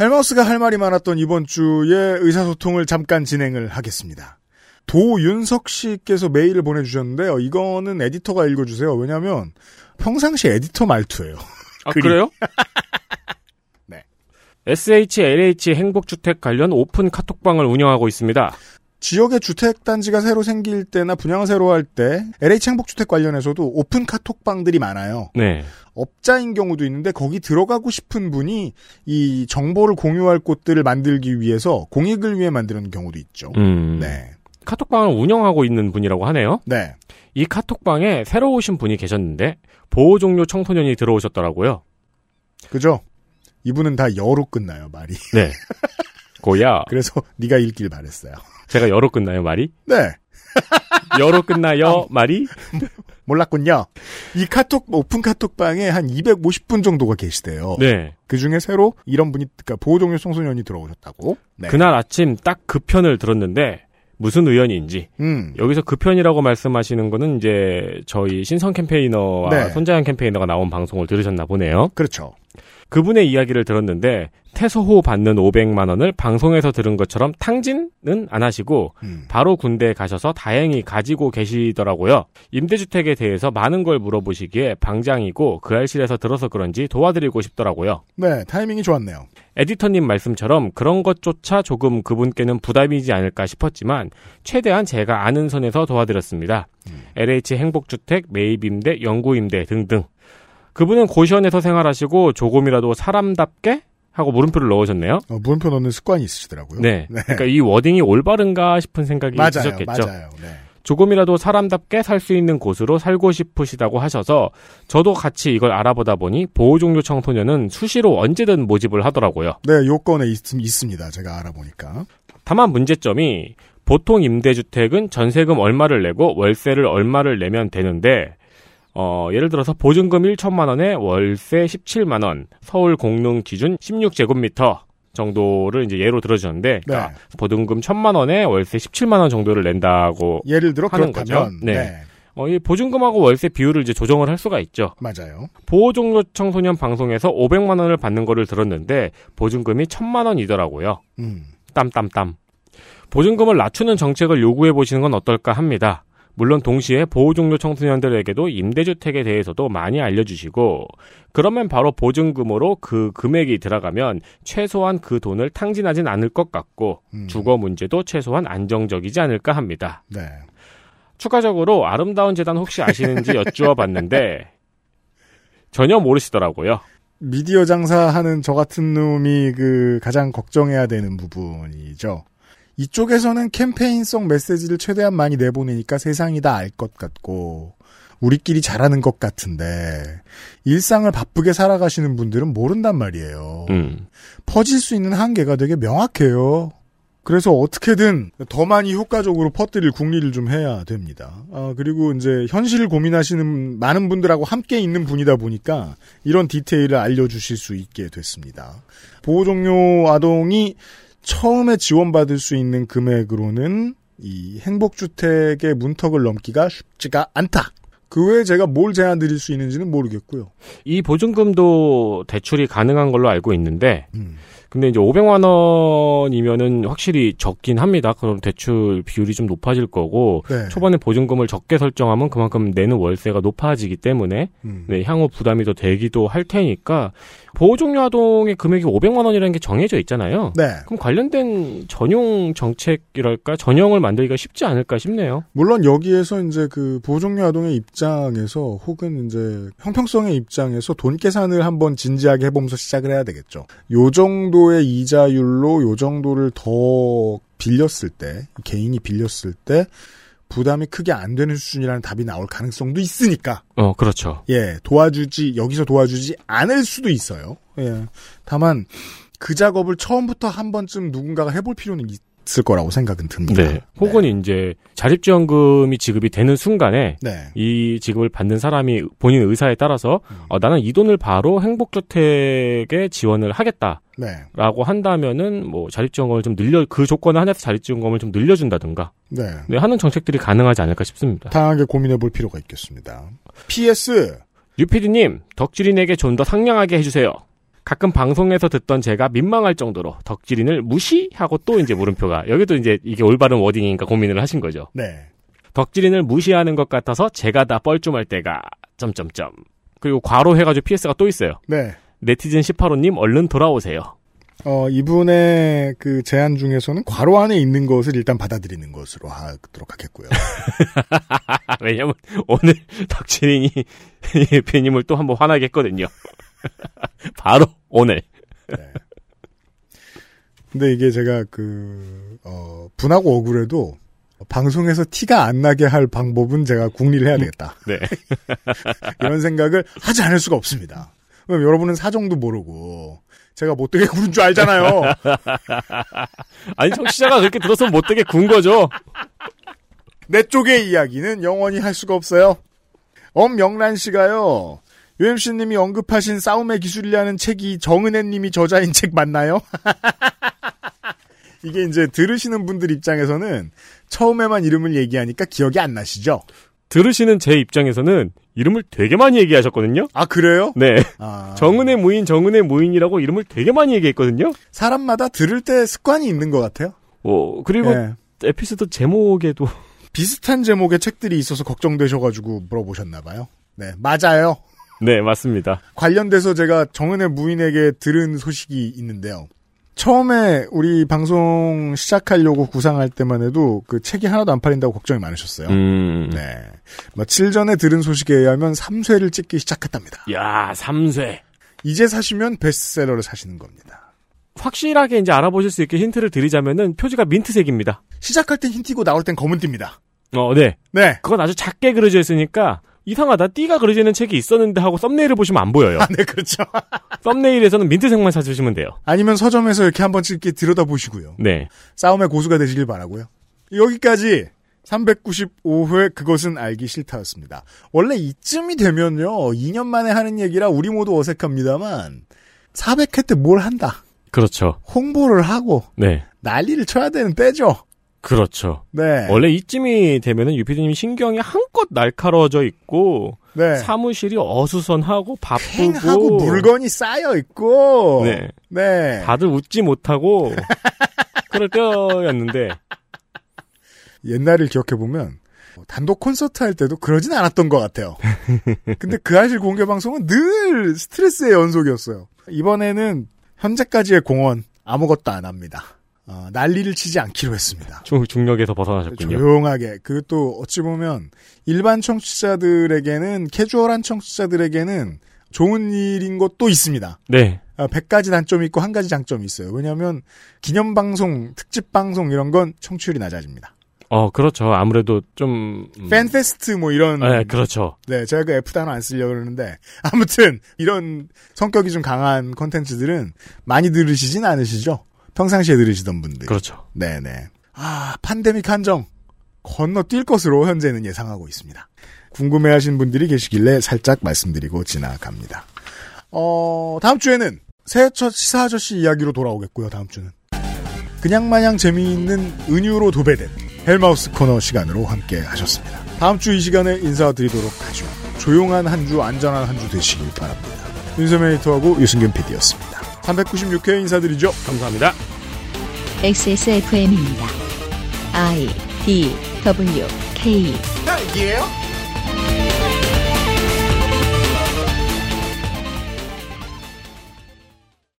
Speaker 2: 헬마우스가 할 말이 많았던 이번 주에 의사소통을 잠깐 진행을 하겠습니다. 도윤석 씨께서 메일을 보내주셨는데요. 이거는 에디터가 읽어주세요. 왜냐하면 평상시 에디터 말투예요.
Speaker 3: 아. 그래요?
Speaker 2: 네.
Speaker 3: SH LH 행복주택 관련 오픈 카톡방을 운영하고 있습니다.
Speaker 2: 지역에 주택단지가 새로 생길 때나 분양을 새로 할 때 LH 행복주택 관련해서도 오픈 카톡방들이 많아요.
Speaker 3: 네.
Speaker 2: 업자인 경우도 있는데 거기 들어가고 싶은 분이 이 정보를 공유할 곳들을 만들기 위해서 공익을 위해 만드는 경우도 있죠.
Speaker 3: 음.
Speaker 2: 네.
Speaker 3: 카톡방을 운영하고 있는 분이라고 하네요.
Speaker 2: 네.
Speaker 3: 이 카톡방에 새로 오신 분이 계셨는데 보호 종료 청소년이 들어오셨더라고요.
Speaker 2: 그죠? 이분은 다 여로 끝나요, 말이.
Speaker 3: 네. 고야.
Speaker 2: 그래서 네가 읽길 바랬어요.
Speaker 3: 제가 여로 끝나요, 말이?
Speaker 2: 네.
Speaker 3: 여로 끝나요, 말이?
Speaker 2: 몰랐군요. 이 카톡 오픈 카톡방에 한 250분 정도가 계시대요.
Speaker 3: 네.
Speaker 2: 그 중에 새로 이런 분이 그러니까 보호 종료 청소년이 들어오셨다고. 네.
Speaker 3: 그날 아침 딱 그 편을 들었는데 무슨 의원인지
Speaker 2: 음.
Speaker 3: 여기서 그 편이라고 말씀하시는 거는 이제 저희 신성 캠페이너와
Speaker 2: 네.
Speaker 3: 손자연 캠페이너가 나온 방송을 들으셨나 보네요.
Speaker 2: 그렇죠.
Speaker 3: 그분의 이야기를 들었는데 후 받는 500만 원을 방송에서 들은 것처럼 탕진은 안 하시고
Speaker 2: 음.
Speaker 3: 바로 군대에 가셔서 다행히 가지고 계시더라고요. 임대주택에 대해서 많은 걸 물어보시기에 방장이고 그 알실에서 들어서 그런지 도와드리고 싶더라고요.
Speaker 2: 네, 타이밍이 좋았네요.
Speaker 3: 에디터님 말씀처럼 그런 것조차 조금 그분께는 부담이지 않을까 싶었지만 최대한 제가 아는 선에서 도와드렸습니다. LH 행복주택, 매입임대, 영구임대 등등. 그분은 고시원에서 생활하시고 조금이라도 사람답게 하고 물음표를 넣으셨네요.
Speaker 2: 어, 물음표 넣는 습관이 있으시더라고요.
Speaker 3: 네. 그러니까 이 워딩이 올바른가 싶은 생각이
Speaker 2: 맞아요,
Speaker 3: 드셨겠죠.
Speaker 2: 맞아요. 네.
Speaker 3: 조금이라도 사람답게 살 수 있는 곳으로 살고 싶으시다고 하셔서 저도 같이 이걸 알아보다 보니 보호종료 청소년은 수시로 언제든 모집을 하더라고요.
Speaker 2: 네, 요건에 있, 있습니다. 제가 알아보니까.
Speaker 3: 다만 문제점이 보통 임대주택은 전세금 얼마를 내고 월세를 얼마를 내면 되는데 어, 예를 들어서 보증금 1천만 원에 월세 17만 원, 서울 공릉 기준 16제곱미터 정도를 이제 예로 들어주셨는데 그러니까 보증금 1천만 원에 월세 17만 원 정도를 낸다고
Speaker 2: 예를 들어
Speaker 3: 하는
Speaker 2: 그렇다면
Speaker 3: 거죠. 네.
Speaker 2: 네.
Speaker 3: 어, 이 보증금하고 월세 비율을 이제 조정을 할 수가 있죠.
Speaker 2: 맞아요.
Speaker 3: 보호종료 청소년 방송에서 500만 원을 받는 거를 들었는데 보증금이 1000만 원이더라고요.
Speaker 2: 음.
Speaker 3: 땀땀땀. 보증금을 낮추는 정책을 요구해 보시는 건 어떨까 합니다. 물론 동시에 보호 종료 청소년들에게도 임대주택에 대해서도 많이 알려주시고 그러면 바로 보증금으로 그 금액이 들어가면 최소한 그 돈을 탕진하진 않을 것 같고 주거 문제도 최소한 안정적이지 않을까 합니다.
Speaker 2: 네.
Speaker 3: 추가적으로 아름다운 재단 혹시 아시는지 여쭈어 봤는데 전혀 모르시더라고요.
Speaker 2: 미디어 장사하는 저 같은 놈이 그 가장 걱정해야 되는 부분이죠. 이쪽에서는 캠페인성 메시지를 최대한 많이 내보내니까 세상이 다 알 것 같고 우리끼리 잘하는 것 같은데 일상을 바쁘게 살아가시는 분들은 모른단 말이에요.
Speaker 3: 음.
Speaker 2: 퍼질 수 있는 한계가 되게 명확해요. 그래서 어떻게든 더 많이 효과적으로 퍼뜨릴 국리를 좀 해야 됩니다. 아, 그리고 이제 현실을 고민하시는 많은 분들하고 함께 있는 분이다 보니까 이런 디테일을 알려주실 수 있게 됐습니다. 보호종료 아동이 처음에 지원받을 수 있는 금액으로는 이 행복주택의 문턱을 넘기가 쉽지가 않다. 그 외에 제가 뭘 제안 드릴 수 있는지는 모르겠고요.
Speaker 3: 이 보증금도 대출이 가능한 걸로 알고 있는데,
Speaker 2: 음.
Speaker 3: 근데 이제 500만 원이면은 확실히 적긴 합니다. 그럼 대출 비율이 좀 높아질 거고,
Speaker 2: 네.
Speaker 3: 초반에 보증금을 적게 설정하면 그만큼 내는 월세가 높아지기 때문에,
Speaker 2: 음.
Speaker 3: 네, 향후 부담이 더 되기도 할 테니까, 보호종료 아동의 금액이 500만 원이라는 게 정해져 있잖아요.
Speaker 2: 네.
Speaker 3: 그럼 관련된 전용 정책이랄까, 전형을 만들기가 쉽지 않을까 싶네요.
Speaker 2: 물론 여기에서 이제 그 보호종료 아동의 입장에서 혹은 이제 형평성의 입장에서 돈 계산을 한번 진지하게 해보면서 시작을 해야 되겠죠. 요 정도의 이자율로 요 정도를 더 빌렸을 때 개인이 빌렸을 때 부담이 크게 안 되는 수준이라는 답이 나올 가능성도 있으니까
Speaker 3: 어, 그렇죠.
Speaker 2: 예 도와주지 여기서 도와주지 않을 수도 있어요. 예 다만 그 작업을 처음부터 한 번쯤 누군가가 해볼 필요는 있을 거라고 생각은 듭니다.
Speaker 3: 네. 혹은 이제 자립지원금이 지급이 되는 순간에
Speaker 2: 네.
Speaker 3: 이 지급을 받는 사람이 본인 의사에 따라서
Speaker 2: 음.
Speaker 3: 어, 나는 이 돈을 바로 행복주택에 지원을 하겠다.
Speaker 2: 네.
Speaker 3: 라고 한다면은 뭐 자립지원금을 좀 늘려 그 조건에 한해서 자립지원금을 좀 늘려준다든가
Speaker 2: 네.
Speaker 3: 네, 하는 정책들이 가능하지 않을까 싶습니다.
Speaker 2: 다양하게 고민해 볼 필요가 있겠습니다. PS
Speaker 3: 유피디님 덕질인에게 좀 더 상냥하게 해주세요. 가끔 방송에서 듣던 제가 민망할 정도로 덕질인을 무시하고 또 이제 물음표가 여기도 이제 이게 올바른 워딩인가 고민을 하신 거죠.
Speaker 2: 네.
Speaker 3: 덕질인을 무시하는 것 같아서 제가 다 뻘쭘할 때가 점점점 그리고 괄호 해가지고 PS가 또 있어요.
Speaker 2: 네.
Speaker 3: 네티즌 18호님 얼른 돌아오세요.
Speaker 2: 어, 이분의 그 제안 중에서는 괄호 안에 있는 것을 일단 받아들이는 것으로 하도록 하겠고요.
Speaker 3: 왜냐면 오늘 덕질인이 예피님을 또 한번 화나게 했거든요. 바로 오늘.
Speaker 2: 근데 이게 제가 그, 어, 분하고 억울해도 방송에서 티가 안 나게 할 방법은 제가 궁리를 해야 되겠다.
Speaker 3: 네.
Speaker 2: 이런 생각을 하지 않을 수가 없습니다. 그럼 여러분은 사정도 모르고 제가 못되게 구는 줄 알잖아요.
Speaker 3: 아니 청취자가 그렇게 들었으면 못되게 군 거죠.
Speaker 2: 내 쪽의 이야기는 영원히 할 수가 없어요. 엄명란 씨가요. UMC님이 언급하신 싸움의 기술이라는 책이 정은혜님이 저자인 책 맞나요? 이게 이제 들으시는 분들 입장에서는 처음에만 이름을 얘기하니까 기억이 안 나시죠?
Speaker 3: 들으시는 제 입장에서는 이름을 되게 많이 얘기하셨거든요.
Speaker 2: 아 그래요?
Speaker 3: 네.
Speaker 2: 아.
Speaker 3: 정은의 무인, 정은의 무인이라고 이름을 되게 많이 얘기했거든요.
Speaker 2: 사람마다 들을 때 습관이 있는 것 같아요.
Speaker 3: 어 그리고
Speaker 2: 네.
Speaker 3: 에피소드 제목에도
Speaker 2: 비슷한 제목의 책들이 있어서 걱정되셔가지고 물어보셨나봐요. 네, 맞아요.
Speaker 3: 네 맞습니다.
Speaker 2: 관련돼서 제가 정은의 무인에게 들은 소식이 있는데요. 처음에 우리 방송 시작하려고 구상할 때만 해도 그 책이 하나도 안 팔린다고 걱정이 많으셨어요.
Speaker 3: 음.
Speaker 2: 네. 며칠 전에 들은 소식에 의하면 3쇄를 찍기 시작했답니다.
Speaker 3: 야 3쇄.
Speaker 2: 이제 사시면 베스트셀러를 사시는 겁니다.
Speaker 3: 확실하게 이제 알아보실 수 있게 힌트를 드리자면은 표지가 민트색입니다.
Speaker 2: 시작할 땐 흰티고 나올 땐 검은 띠입니다.
Speaker 3: 어, 네.
Speaker 2: 네.
Speaker 3: 그건 아주 작게 그려져 있으니까 이상하다. 띠가 그려져 있는 책이 있었는데 하고 썸네일을 보시면 안 보여요.
Speaker 2: 네, 그렇죠.
Speaker 3: 썸네일에서는 민트색만 찾으시면 돼요.
Speaker 2: 아니면 서점에서 이렇게 한번 찍게 들여다 보시고요.
Speaker 3: 네.
Speaker 2: 싸움의 고수가 되시길 바라고요. 여기까지 395회 그것은 알기 싫다였습니다. 원래 이쯤이 되면요. 2년 만에 하는 얘기라 우리 모두 어색합니다만 400회 때 뭘 한다.
Speaker 3: 그렇죠.
Speaker 2: 홍보를 하고
Speaker 3: 네.
Speaker 2: 난리를 쳐야 되는 때죠.
Speaker 3: 그렇죠.
Speaker 2: 네.
Speaker 3: 원래 이쯤이 되면은 유피디님 신경이 한껏 날카로워져 있고
Speaker 2: 네.
Speaker 3: 사무실이 어수선하고 바쁘고
Speaker 2: 팽하고 물건이 쌓여 있고
Speaker 3: 네.
Speaker 2: 네.
Speaker 3: 다들 웃지 못하고 그럴 때였는데
Speaker 2: 옛날을 기억해 보면 단독 콘서트 할 때도 그러진 않았던 것 같아요. 근데 그 아실 공개 방송은 늘 스트레스의 연속이었어요. 이번에는 현재까지의 공헌 아무것도 안 합니다. 어, 난리를 치지 않기로 했습니다.
Speaker 3: 중, 중력에서 벗어나셨군요.
Speaker 2: 조용하게. 그것도 어찌 보면 일반 청취자들에게는 캐주얼한 청취자들에게는 좋은 일인 것도 있습니다.
Speaker 3: 네.
Speaker 2: 아, 100가지 단점이 있고 한 가지 장점이 있어요. 왜냐하면 기념 방송, 특집 방송 이런 건 청취율이 낮아집니다.
Speaker 3: 어, 그렇죠. 아무래도 좀. 음,
Speaker 2: 팬페스트 뭐 이런.
Speaker 3: 네, 그렇죠.
Speaker 2: 네, 제가 그 F 단어 안 쓰려고 그러는데 아무튼 이런 성격이 좀 강한 콘텐츠들은 많이 들으시진 않으시죠? 평상시에 들으시던 분들.
Speaker 3: 그렇죠.
Speaker 2: 네네. 아, 판데믹 한정 건너뛸 것으로 현재는 예상하고 있습니다. 궁금해하신 분들이 계시길래 살짝 말씀드리고 지나갑니다. 어, 다음 주에는 새해 첫 시사 아저씨 이야기로 돌아오겠고요. 다음 주는 그냥 마냥 재미있는 은유로 도배된 헬마우스 코너 시간으로 함께 하셨습니다. 다음 주 이 시간에 인사드리도록 하죠. 조용한 한 주, 안전한 한 주 되시길 바랍니다. 윤세민 에디터하고 유승균 PD였습니다. 396회 인사드리죠.
Speaker 3: 감사합니다.
Speaker 1: XSFM입니다. I D W K
Speaker 8: 딸기예요?